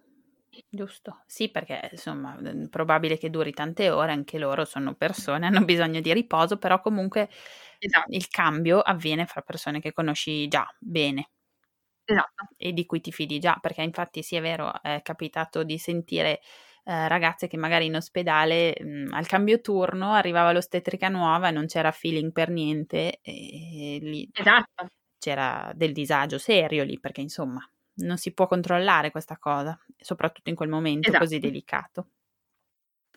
Giusto, sì, perché insomma è probabile che duri tante ore, anche loro sono persone, hanno bisogno di riposo, però comunque esatto. il cambio avviene fra persone che conosci già bene. Esatto. E di cui ti fidi già, perché infatti sì è vero, è capitato di sentire eh, ragazze che magari in ospedale mh, al cambio turno arrivava l'ostetrica nuova e non c'era feeling per niente e lì esatto. c'era del disagio serio lì, perché insomma non si può controllare questa cosa, soprattutto in quel momento esatto. così delicato.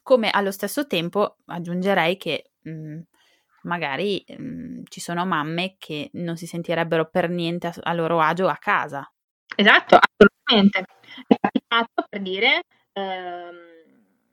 Come allo stesso tempo aggiungerei che mh, mhmm, magari mh, mhmm, ci sono mamme che non si sentirebbero per niente a, a loro agio a casa. Esatto, assolutamente. È capitato per dire, ehm,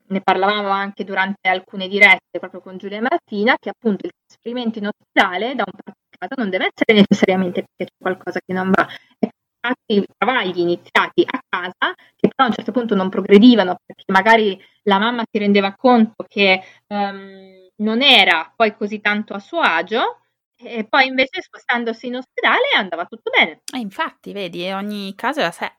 ne parlavamo anche durante alcune dirette proprio con Giulia e Martina, che appunto il trasferimento in ospedale da un parto a casa non deve essere necessariamente perché c'è qualcosa che non va, è stati travagli iniziati a casa che però a un certo punto non progredivano perché magari la mamma si rendeva conto che um, non era poi così tanto a suo agio e poi invece spostandosi in ospedale andava tutto bene. E infatti, vedi, ogni caso è a sé.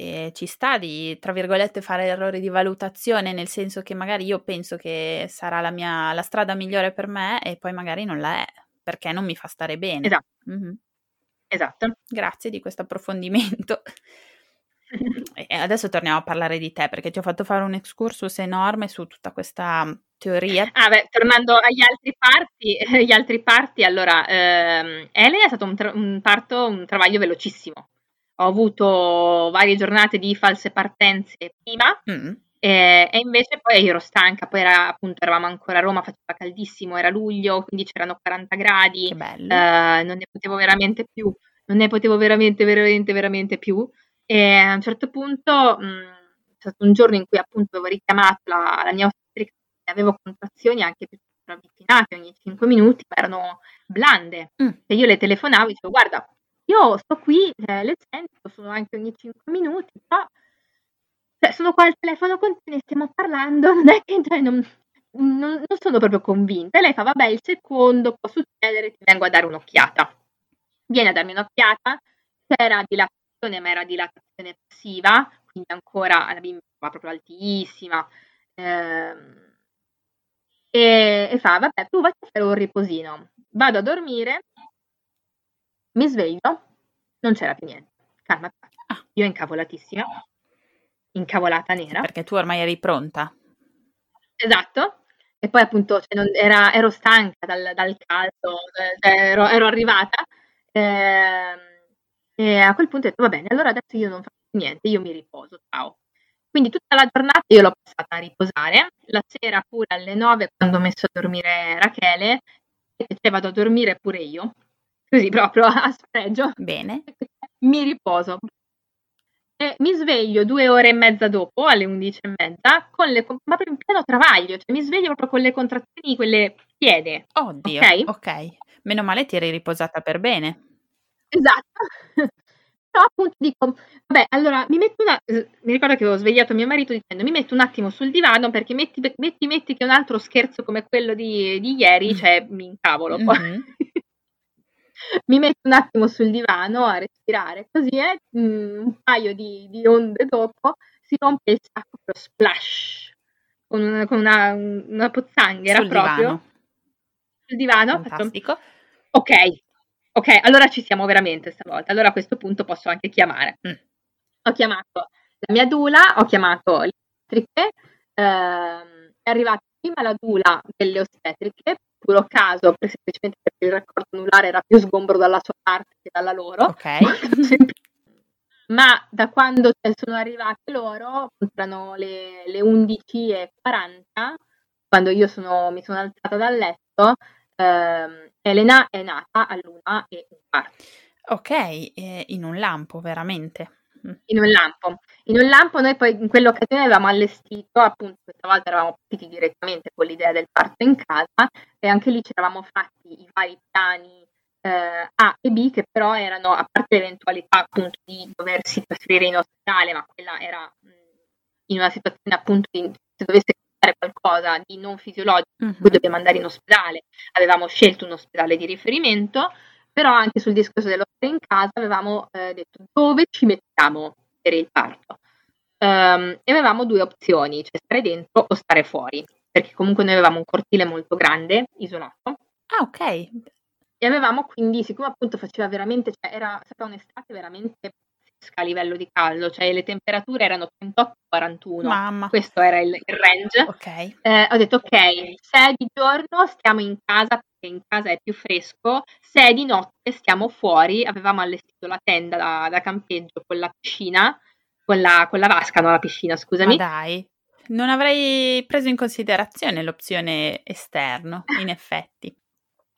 E ci sta di, tra virgolette, fare errori di valutazione, nel senso che magari io penso che sarà la, mia, la strada migliore per me e poi magari non la è, perché non mi fa stare bene. Esatto. Mm-hmm. Esatto. Grazie di questo approfondimento. [LAUGHS] e adesso torniamo a parlare di te perché ti ho fatto fare un excursus enorme su tutta questa teoria. Ah, beh, tornando agli altri parti, [LAUGHS] gli altri parti allora, ehm, Elena è stato un, tra- un parto, un travaglio velocissimo. Ho avuto varie giornate di false partenze prima, mm. E, e, invece poi ero stanca, poi era, appunto eravamo ancora a Roma, faceva caldissimo, era luglio, quindi c'erano 40 gradi, eh, non ne potevo veramente più, non ne potevo veramente, veramente, veramente più. E a un certo punto mh, c'è stato un giorno in cui appunto avevo richiamato la, la mia ostetrica e avevo contrazioni anche piuttosto avvicinate ogni 5 minuti, ma erano blande. Mm. E io le telefonavo e dicevo, guarda, io sto qui, eh, le sento, sono anche ogni 5 minuti, però cioè, sono qua al telefono con te, ne stiamo parlando, [LAUGHS] non è che cioè, non, non, non sono proprio convinta. E lei fa, vabbè, il secondo può succedere, ti vengo a dare un'occhiata. Viene a darmi un'occhiata, c'era dilatazione, ma era dilatazione passiva, quindi ancora la bimba va proprio altissima. Ehm, e, e fa, vabbè, tu vai a fare un riposino. Vado a dormire, mi sveglio, non c'era più niente. Calma, Ah. io incavolatissima, incavolata nera. Perché tu ormai eri pronta. Esatto. E poi appunto cioè, non- era- ero stanca dal, dal caldo, cioè, ero, ero arrivata. ehm, e a quel punto ho detto, va bene, allora adesso io non faccio niente, io mi riposo, ciao. Quindi tutta la giornata io l'ho passata a riposare, la sera pure alle 9 quando ho messo a dormire Rachele, e vado a dormire pure io, così proprio [LAUGHS] a sfregio, Bene. mi riposo. E mi sveglio due ore e mezza dopo, alle 11 e mezza, con le, ma proprio in pieno travaglio, cioè mi sveglio proprio con le contrazioni, quelle piede. Oddio. Ok? Meno male ti eri riposata per bene. Esatto. [LAUGHS] Però appunto dico, vabbè, allora mi metto una, eh, mi ricordo che avevo svegliato mio marito dicendo mi metto un attimo sul divano perché metti, metti, metti che un altro scherzo come quello di, di ieri, [LAUGHS] cioè mi incavolo poi. Mhm. Mi metto un attimo sul divano a respirare, così è, mm, un paio di, di onde dopo si rompe il sacco proprio splash, con una, con una, una pozzanghera Sul proprio divano. sul divano. faccio, Fantastico. ok, ok, allora ci siamo veramente stavolta, allora a questo punto posso anche chiamare. Mm. Ho chiamato la mia dula, ho chiamato le ostetriche, ehm, è arrivata prima la dula delle ostetriche, puro caso, semplicemente perché il raccordo anulare era più sgombro dalla sua parte che dalla loro. Ok. [LAUGHS] Ma da quando cioè, sono arrivate loro, erano le, le 11.40, quando io sono- mi sono alzata dal letto, ehm, Elena è nata all'una e un quarto. Ok, eh, in un lampo, veramente. Mm. in un lampo. In un lampo noi poi in quell'occasione avevamo allestito, appunto questa volta eravamo partiti direttamente con l'idea del parto in casa e anche lì ci eravamo fatti i vari piani eh, A e B che però erano, a parte l'eventualità appunto di doversi trasferire in ospedale, ma quella era mh, in una situazione appunto di, se dovesse fare qualcosa di non fisiologico, Mhm. cui dobbiamo andare in ospedale, avevamo scelto un ospedale di riferimento, però anche sul discorso dello stare in casa avevamo eh, detto dove ci mettiamo per il parto. Ehm, e avevamo due opzioni, cioè stare dentro o stare fuori, perché comunque noi avevamo un cortile molto grande, isolato, Ah, ok. e avevamo quindi, siccome appunto faceva veramente, cioè era stata un'estate veramente a livello di caldo, cioè le temperature erano 38-41, Mamma. questo era il, il range. Ok. Eh, ho detto ok, se è di giorno stiamo in casa perché in casa è più fresco, se di notte stiamo fuori, avevamo allestito la tenda da, da campeggio con la piscina, con la, con la vasca, no la piscina Ma scusami, dai, non avrei preso in considerazione l'opzione esterno, in effetti.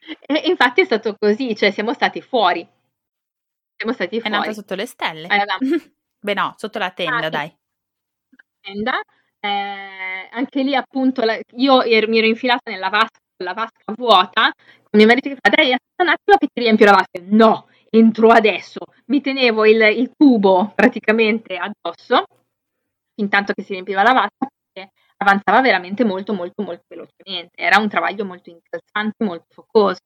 [LAUGHS] e infatti è stato così, cioè siamo stati fuori, siamo stati È fuori. nata sotto le stelle. Avevamo [LAUGHS] Beh no, sotto la tenda, Ah, dai. tenda, eh, anche lì appunto la- io ero- mi ero infilata nella vasca, la vasca vuota, con mio marito che fa dai aspetta un attimo che ti riempio la vasca, no, entro adesso, mi tenevo il, il tubo praticamente addosso, intanto che si riempiva la vasca, perché avanzava veramente molto molto molto velocemente, era un travaglio molto incalzante, molto focoso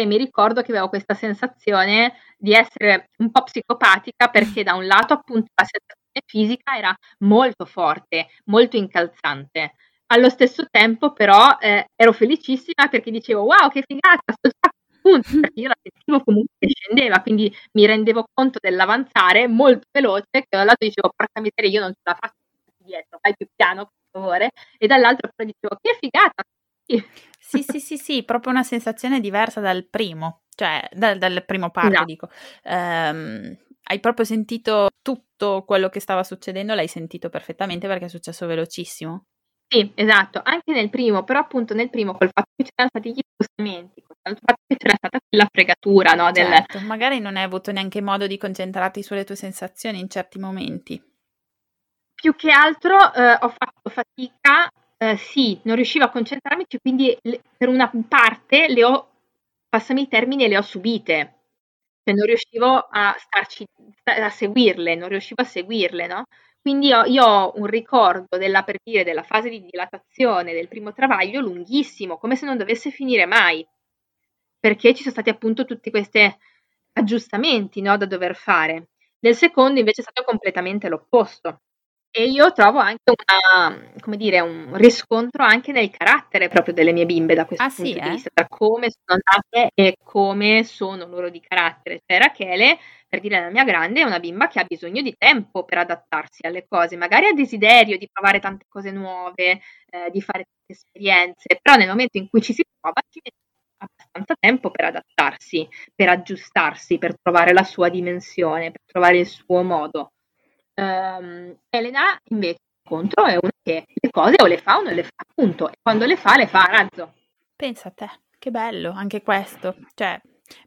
e mi ricordo che avevo questa sensazione di essere un po' psicopatica perché da un lato appunto la sensazione fisica era molto forte, molto incalzante. Allo stesso tempo però eh, ero felicissima perché dicevo wow che figata, sto già a punto, perché io la sentivo comunque che scendeva, quindi mi rendevo conto dell'avanzare molto veloce, che da un lato dicevo porca miseria io non ce la faccio dietro, fai più piano per favore, e dall'altro però dicevo che figata, sì. Sì, sì, sì, proprio una sensazione diversa dal primo, cioè dal, dal primo parto, Esatto. dico. Ehm, hai proprio sentito tutto quello che stava succedendo, l'hai sentito perfettamente perché è successo velocissimo. Sì, esatto, anche nel primo, però appunto nel primo col fatto che c'erano stati gli spostamenti, col fatto che c'era stata quella fregatura, no? Del... Certo, magari non hai avuto neanche modo di concentrarti sulle tue sensazioni in certi momenti. Più che altro eh, ho fatto fatica, eh, sì, non riuscivo a concentrarmi, quindi le, per una parte le ho, passami il termine, le ho subite. Cioè non riuscivo a starci, a seguirle, non riuscivo a seguirle, no? Quindi io, io ho un ricordo della, per dire, della fase di dilatazione del primo travaglio lunghissimo, come se non dovesse finire mai, perché ci sono stati appunto tutti questi aggiustamenti no, da dover fare. Nel secondo invece è stato completamente l'opposto. E io trovo anche una, come dire, un riscontro anche nel carattere proprio delle mie bimbe da questo ah, punto sì, di eh? vista, da come sono nate e come sono loro di carattere. Cioè Rachele, per dire la mia grande, è una bimba che ha bisogno di tempo per adattarsi alle cose, magari ha desiderio di provare tante cose nuove, eh, di fare tante esperienze, però nel momento in cui ci si trova ci mette abbastanza tempo per adattarsi, per aggiustarsi, per trovare la sua dimensione, per trovare il suo modo. Um, Elena invece contro è una che le cose o le fa o non le fa, appunto, e quando le fa le fa a razzo. Pensa a te, che bello anche questo. Cioè,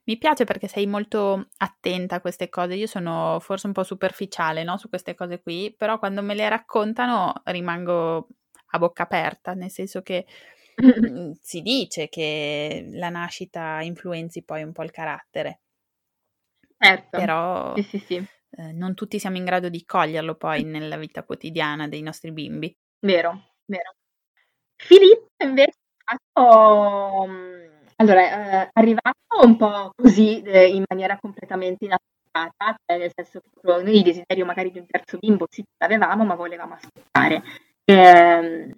mi piace perché sei molto attenta a queste cose. Io sono forse un po' superficiale no, su queste cose qui, però quando me le raccontano rimango a bocca aperta, nel senso che [LAUGHS] mm, si dice che la nascita influenzi poi un po' il carattere. Certo. Però sì, sì, sì. Eh, non tutti siamo in grado di coglierlo poi nella vita quotidiana dei nostri bimbi. Vero, vero. Filippo invece è stato allora, eh, arrivato un po' così eh, in maniera completamente inaspettata, cioè nel senso che noi il desiderio magari di un terzo bimbo sì l'avevamo, ma volevamo aspettare. E, ehm,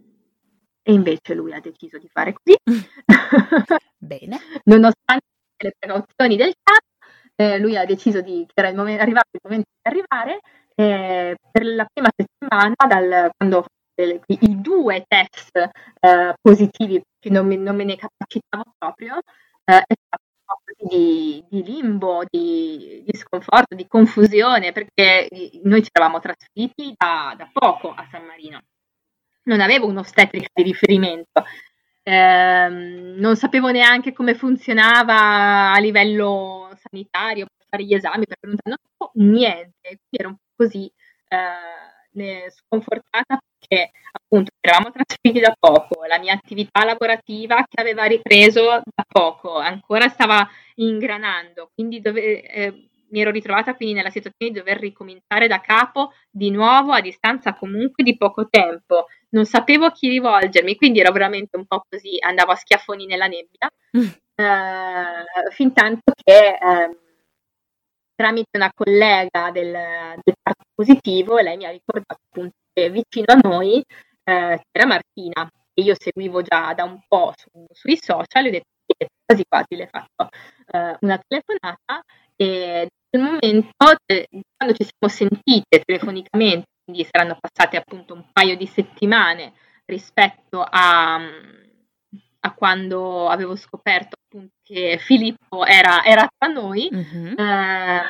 e invece lui ha deciso di fare così. [LAUGHS] Bene. [LAUGHS] Nonostante le precauzioni del caso, eh, lui ha deciso di, che era il momento, arrivato il momento di arrivare, eh, per la prima settimana, dal, quando fatto i due test eh, positivi, che non, non, me ne capacitavo proprio, eh, è stato di, di limbo, di, di, sconforto, di confusione, perché noi ci eravamo trasferiti da, da poco a San Marino. Non avevo un'ostetrica di riferimento, eh, non sapevo neanche come funzionava a livello sanitario per fare gli esami, per non sapevo niente, quindi ero un po' così eh, sconfortata perché appunto eravamo trasferiti da poco, la mia attività lavorativa che aveva ripreso da poco, ancora stava ingranando, quindi dove, eh, mi ero ritrovata quindi nella situazione di dover ricominciare da capo di nuovo a distanza comunque di poco tempo. Non sapevo a chi rivolgermi, quindi ero veramente un po' così, andavo a schiaffoni nella nebbia, [LAUGHS] eh, fin tanto che eh, tramite una collega del, del parto positivo lei mi ha ricordato appunto che vicino a noi eh, c'era Martina, che io seguivo già da un po' su, sui social, e ho detto quasi quasi le faccio eh, una telefonata e quel momento, eh, quando ci siamo sentite telefonicamente, quindi saranno passate appunto un paio di settimane rispetto a, a quando avevo scoperto appunto che Filippo era, era tra noi, mm-hmm. eh,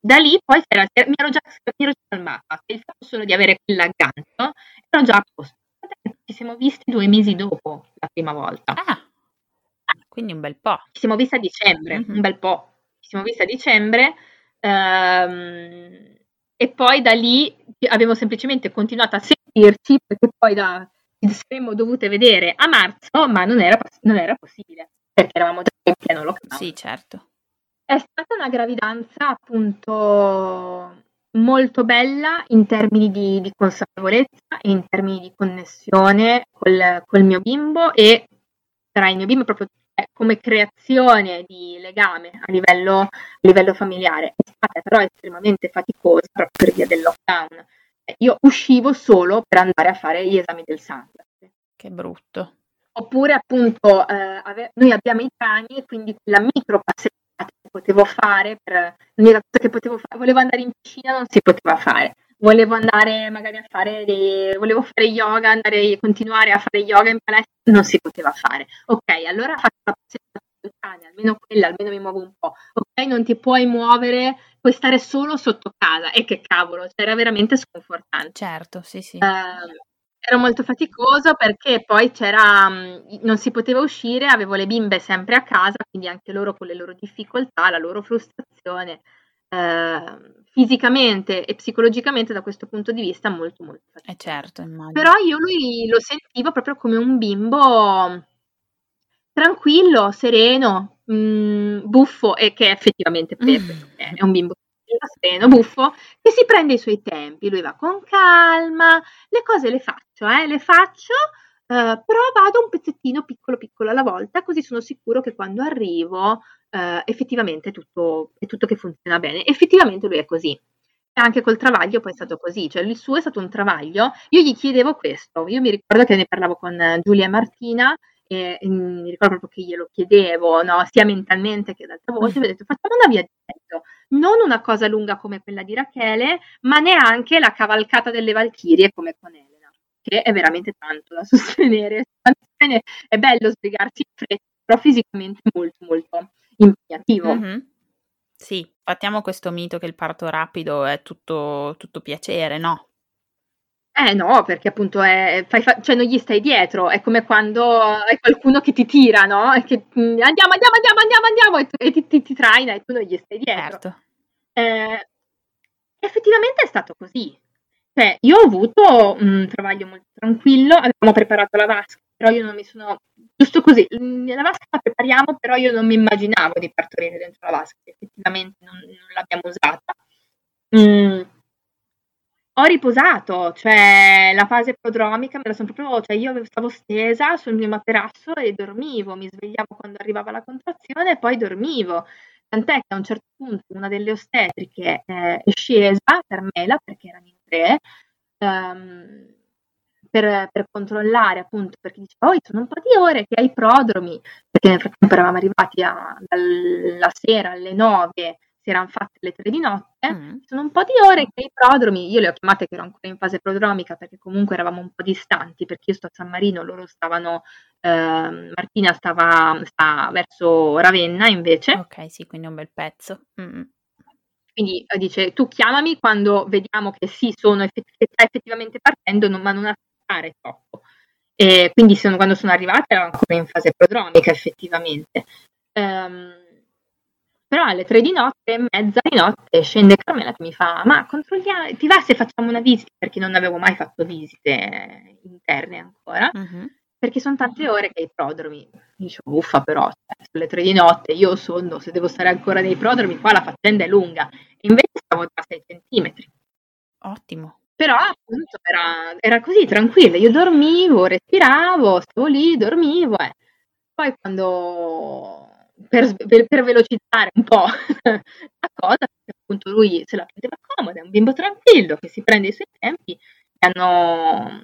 da lì poi era, mi, ero già, mi ero già calmata, il fatto solo di avere quell'aggancio ero già a posto. Ci siamo visti due mesi dopo la prima volta. Ah, quindi un bel po'. Ci siamo visti a dicembre, mm-hmm. un bel po' siamo visti a dicembre ehm, e poi da lì abbiamo semplicemente continuato a sentirci perché poi da, ci saremmo dovute vedere a marzo, ma non era, non era possibile perché eravamo già in pieno lockdown. Sì, certo. È stata una gravidanza appunto molto bella in termini di, di consapevolezza e in termini di connessione col, col mio bimbo e tra il mio bimbo proprio come creazione di legame a livello, a livello familiare è stata però estremamente faticosa proprio per via del lockdown. Io uscivo solo per andare a fare gli esami del sangue. Che brutto. Oppure appunto eh, ave- noi abbiamo i cani, quindi la micro passeggiata che potevo fare, per, l'unica cosa che potevo fare, volevo andare in piscina, non si poteva fare. Volevo andare magari a fare dei, volevo fare yoga, andare, continuare a fare yoga in palestra, non si poteva fare. Ok, allora faccio la cane, almeno quella, almeno mi muovo un po'. Ok, non ti puoi muovere puoi stare solo sotto casa e che cavolo, cioè era veramente sconfortante. Certo, sì, sì. Uh, era molto faticoso perché poi c'era, mhmm, non si poteva uscire, avevo le bimbe sempre a casa, quindi anche loro con le loro difficoltà, la loro frustrazione, eh, fisicamente e psicologicamente da questo punto di vista molto molto. Eh certo, immagino. Però io lui lo sentivo proprio come un bimbo tranquillo, sereno, mh, mhmm, buffo e che effettivamente mm. è un bimbo sereno, buffo, che si prende i suoi tempi, lui va con calma, le cose le faccio, eh, le faccio, eh, però vado un pezzettino piccolo piccolo alla volta, così sono sicuro che quando arrivo eh, effettivamente tutto, è tutto che funziona bene. Effettivamente lui è così. E anche col travaglio poi è stato così, cioè il suo è stato un travaglio. Io gli chiedevo questo, io mi ricordo che ne parlavo con Giulia e Martina e mm, mi ricordo proprio che glielo chiedevo, no? sia mentalmente che ad alta voce, mm. ho detto facciamo una via di mezzo, non una cosa lunga come quella di Rachele, ma neanche la cavalcata delle Valchirie come con Elena, che è veramente tanto da [LAUGHS] sostenere. È bello spiegarsi in fretta, però fisicamente molto molto impegnativo. Mm-hmm. Sì, partiamo questo mito che il parto rapido è tutto, tutto piacere, no? Eh no, perché appunto è, fai fa- cioè non gli stai dietro, è come quando hai qualcuno che ti tira, no? E che andiamo, andiamo, andiamo, andiamo, andiamo, e, tu, e ti, ti, ti, traina e tu non gli stai dietro. Certo. Eh, effettivamente è stato così. Cioè, io ho avuto un travaglio molto tranquillo, abbiamo preparato la vasca, però io non mi sono... Giusto così, mm, la vasca la prepariamo, però io non mi immaginavo di partorire dentro la vasca, effettivamente non, non l'abbiamo usata. Mm ho riposato, cioè la fase prodromica me la sono proprio, cioè io stavo stesa sul mio materasso e dormivo, mi svegliavo quando arrivava la contrazione e poi dormivo. Tant'è che a un certo punto una delle ostetriche eh, è scesa per Mela, perché erano in tre, um, per, per, controllare appunto, perché diceva, oh, sono un po' di ore che hai prodromi, perché nel frattempo eravamo arrivati a, dalla sera alle nove si erano fatte le tre di notte, mm. sono un po' di ore che i prodromi, io le ho chiamate che ero ancora in fase prodromica perché comunque eravamo un po' distanti, perché io sto a San Marino, loro stavano, eh, Martina stava, sta verso Ravenna invece. Ok, sì, quindi un bel pezzo. Mm. Quindi eh, dice, tu chiamami quando vediamo che sì, sono effett- sta effettivamente partendo, non, ma non aspettare troppo. E quindi sono, quando sono arrivata ero ancora in fase prodromica effettivamente. Um, però alle tre di notte, mezza di notte, scende Carmela che mi fa: Ma controlliamo, ti va se facciamo una visita? Perché non avevo mai fatto visite interne ancora. Uh-huh. Perché sono tante ore che i prodromi. Dicevo, uffa, però, cioè, alle tre di notte io sono, se devo stare ancora nei prodromi, qua la faccenda è lunga. E invece stavo da 6 centimetri. Ottimo. Però appunto era, era, così tranquilla, io dormivo, respiravo, stavo lì, dormivo. Eh. Poi quando per, per, velocizzare un po' [LAUGHS] la cosa, appunto lui se la prendeva comoda, è un bimbo tranquillo che si prende i suoi tempi, mi hanno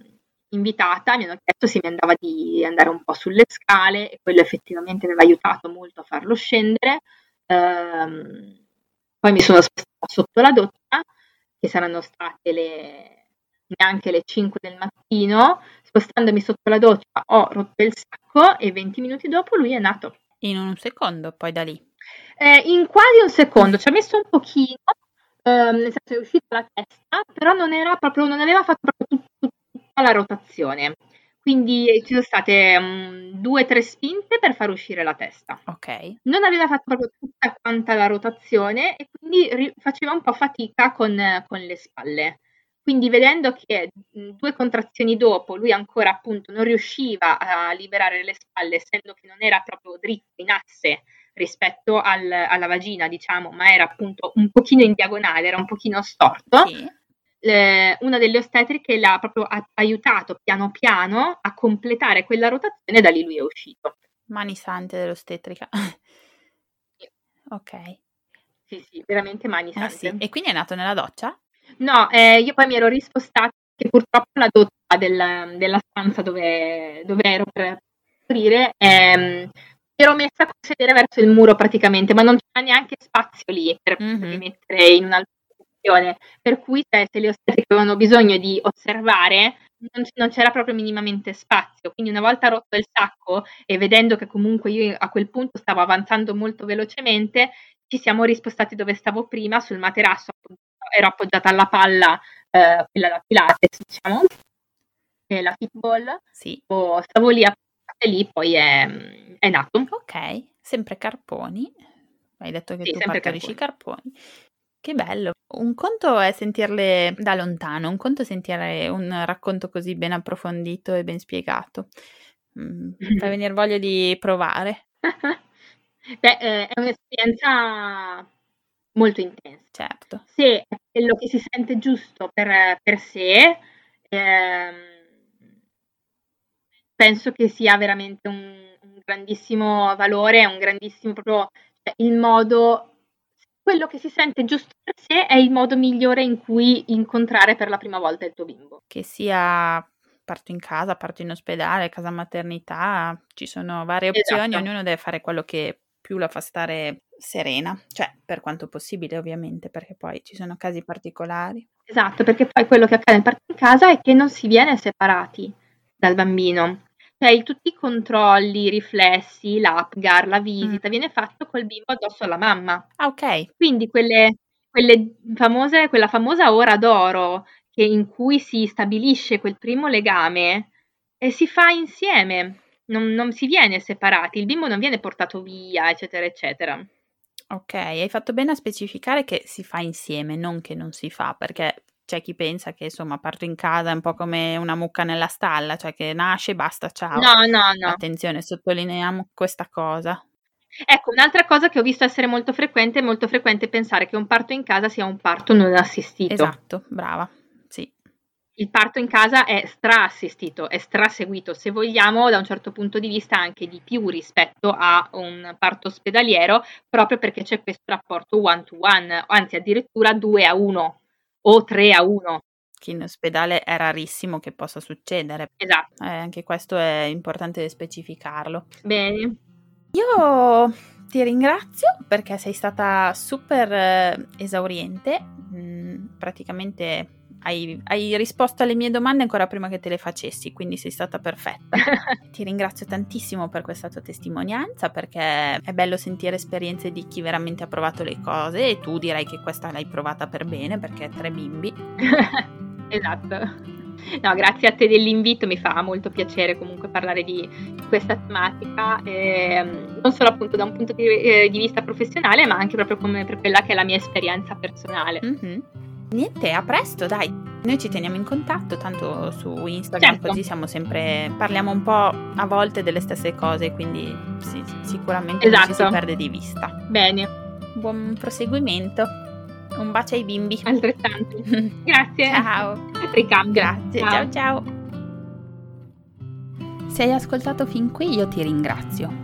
invitata, mi hanno chiesto se mi andava di andare un po' sulle scale e quello effettivamente mi aveva aiutato molto a farlo scendere. Um, poi mi sono spostata sotto la doccia, che saranno state le, neanche le 5 del mattino, spostandomi sotto la doccia ho rotto il sacco e 20 minuti dopo lui è nato. In un secondo, poi da lì. Eh, in quasi un secondo, ci ha messo un pochino, ehm, nel senso è uscita la testa, però non era proprio, non aveva fatto proprio tut, tutta la rotazione. Quindi ci sono state um, due o tre spinte per far uscire la testa. Ok. Non aveva fatto proprio tutta quanta la rotazione e quindi ri- faceva un po' fatica con, con le spalle. Quindi vedendo che due contrazioni dopo lui ancora appunto non riusciva a liberare le spalle, essendo che non era proprio dritto in asse rispetto al, alla vagina, diciamo, ma era appunto un pochino in diagonale, era un pochino storto. Sì. Eh, una delle ostetriche l'ha proprio aiutato piano piano a completare quella rotazione e da lì lui è uscito. Mani sante dell'ostetrica. Sì. ok. Sì, sì, veramente mani sante. Eh sì. E quindi è nato nella doccia? No, eh, io poi mi ero rispostata che purtroppo la dotta del, della stanza dove, dove, ero per morire ehm, ero messa a sedere verso il muro praticamente, ma non c'era neanche spazio lì per mm-hmm. mettere in un'altra posizione. Per cui se, se le ostetriche avevano bisogno di osservare, non, non, c'era proprio minimamente spazio. Quindi una volta rotto il sacco e vedendo che comunque io a quel punto stavo avanzando molto velocemente, ci siamo rispostati dove stavo prima, sul materasso, ero appoggiata alla palla, eh, quella da Pilates, diciamo, e la football. Sì. Stavo lì appoggiata lì, poi è, è nato. Ok, sempre carponi. Hai detto che sì, tu partorisci carponi. carponi. Che bello. Un conto è sentirle da lontano, un conto è sentire un racconto così ben approfondito e ben spiegato. Mm, fa [LAUGHS] venire voglia di provare. [LAUGHS] Beh, eh, è un'esperienza molto intensa. Certo. Se è quello che si sente giusto per, per sé, ehm, penso che sia veramente un, un grandissimo valore, un grandissimo proprio cioè, il modo quello che si sente giusto per sé è il modo migliore in cui incontrare per la prima volta il tuo bimbo. Che sia parto in casa, parto in ospedale, casa maternità, ci sono varie opzioni, esatto. ognuno deve fare quello che più la fa stare serena, cioè per quanto possibile ovviamente, perché poi ci sono casi particolari. Esatto, perché poi quello che accade nel parto in casa è che non si viene separati dal bambino. Cioè, tutti i controlli, i riflessi, l'APGAR, la visita, mm. viene fatto col bimbo addosso alla mamma. Ah, ok. Quindi quelle, quelle famose, quella famosa ora d'oro che, in cui si stabilisce quel primo legame e si fa insieme, non, non si viene separati, il bimbo non viene portato via, eccetera, eccetera. Ok, hai fatto bene a specificare che si fa insieme, non che non si fa, perché c'è chi pensa che insomma parto in casa è un po' come una mucca nella stalla, cioè che nasce e basta, ciao. No, no, no. Attenzione, sottolineiamo questa cosa. Ecco, un'altra cosa che ho visto essere molto frequente è molto frequente pensare che un parto in casa sia un parto non assistito. Esatto, brava. Sì. Il parto in casa è stra-assistito, è stra-seguito, se vogliamo, da un certo punto di vista anche di più rispetto a un parto ospedaliero, proprio perché c'è questo rapporto one-to-one, anzi addirittura due a uno o 3 a 1. Che in ospedale è rarissimo che possa succedere. Esatto. Eh, anche questo è importante specificarlo. Bene. Io ti ringrazio perché sei stata super eh, esauriente, mm, praticamente hai, hai, risposto alle mie domande ancora prima che te le facessi, quindi sei stata perfetta. [LAUGHS] Ti ringrazio tantissimo per questa tua testimonianza perché è bello sentire esperienze di chi veramente ha provato le cose e tu direi che questa l'hai provata per bene perché tre bimbi. [LAUGHS] esatto. No, grazie a te dell'invito, mi fa molto piacere comunque parlare di questa tematica, eh, non solo appunto da un punto di, eh, di, vista professionale, ma anche proprio come per quella che è la mia esperienza personale. Mm-hmm. Niente, a presto, dai. Noi ci teniamo in contatto, tanto su Instagram, certo. così siamo sempre. parliamo un po' a volte delle stesse cose, quindi sì, sicuramente esatto. non ci si esatto. perde di vista. Bene. Buon proseguimento. Un bacio ai bimbi. Altrettanto. [LAUGHS] Grazie. Ciao. Ricambio. Grazie, ciao ciao. ciao. Se hai ascoltato fin qui io ti ringrazio.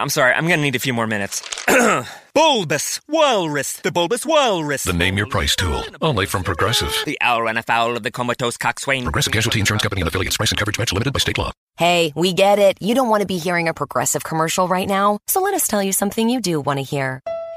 I'm sorry, I'm gonna need a few more minutes. [CLEARS THROAT] bulbous Walrus, the Bulbous Walrus. The name your price tool, only from Progressive. The owl ran afoul of the comatose coxswain. Progressive Casualty Insurance Company and affiliates. Price and coverage match limited by state law. Hey, we get it. You don't want to be hearing a Progressive commercial right now, so let us tell you something you do want to hear.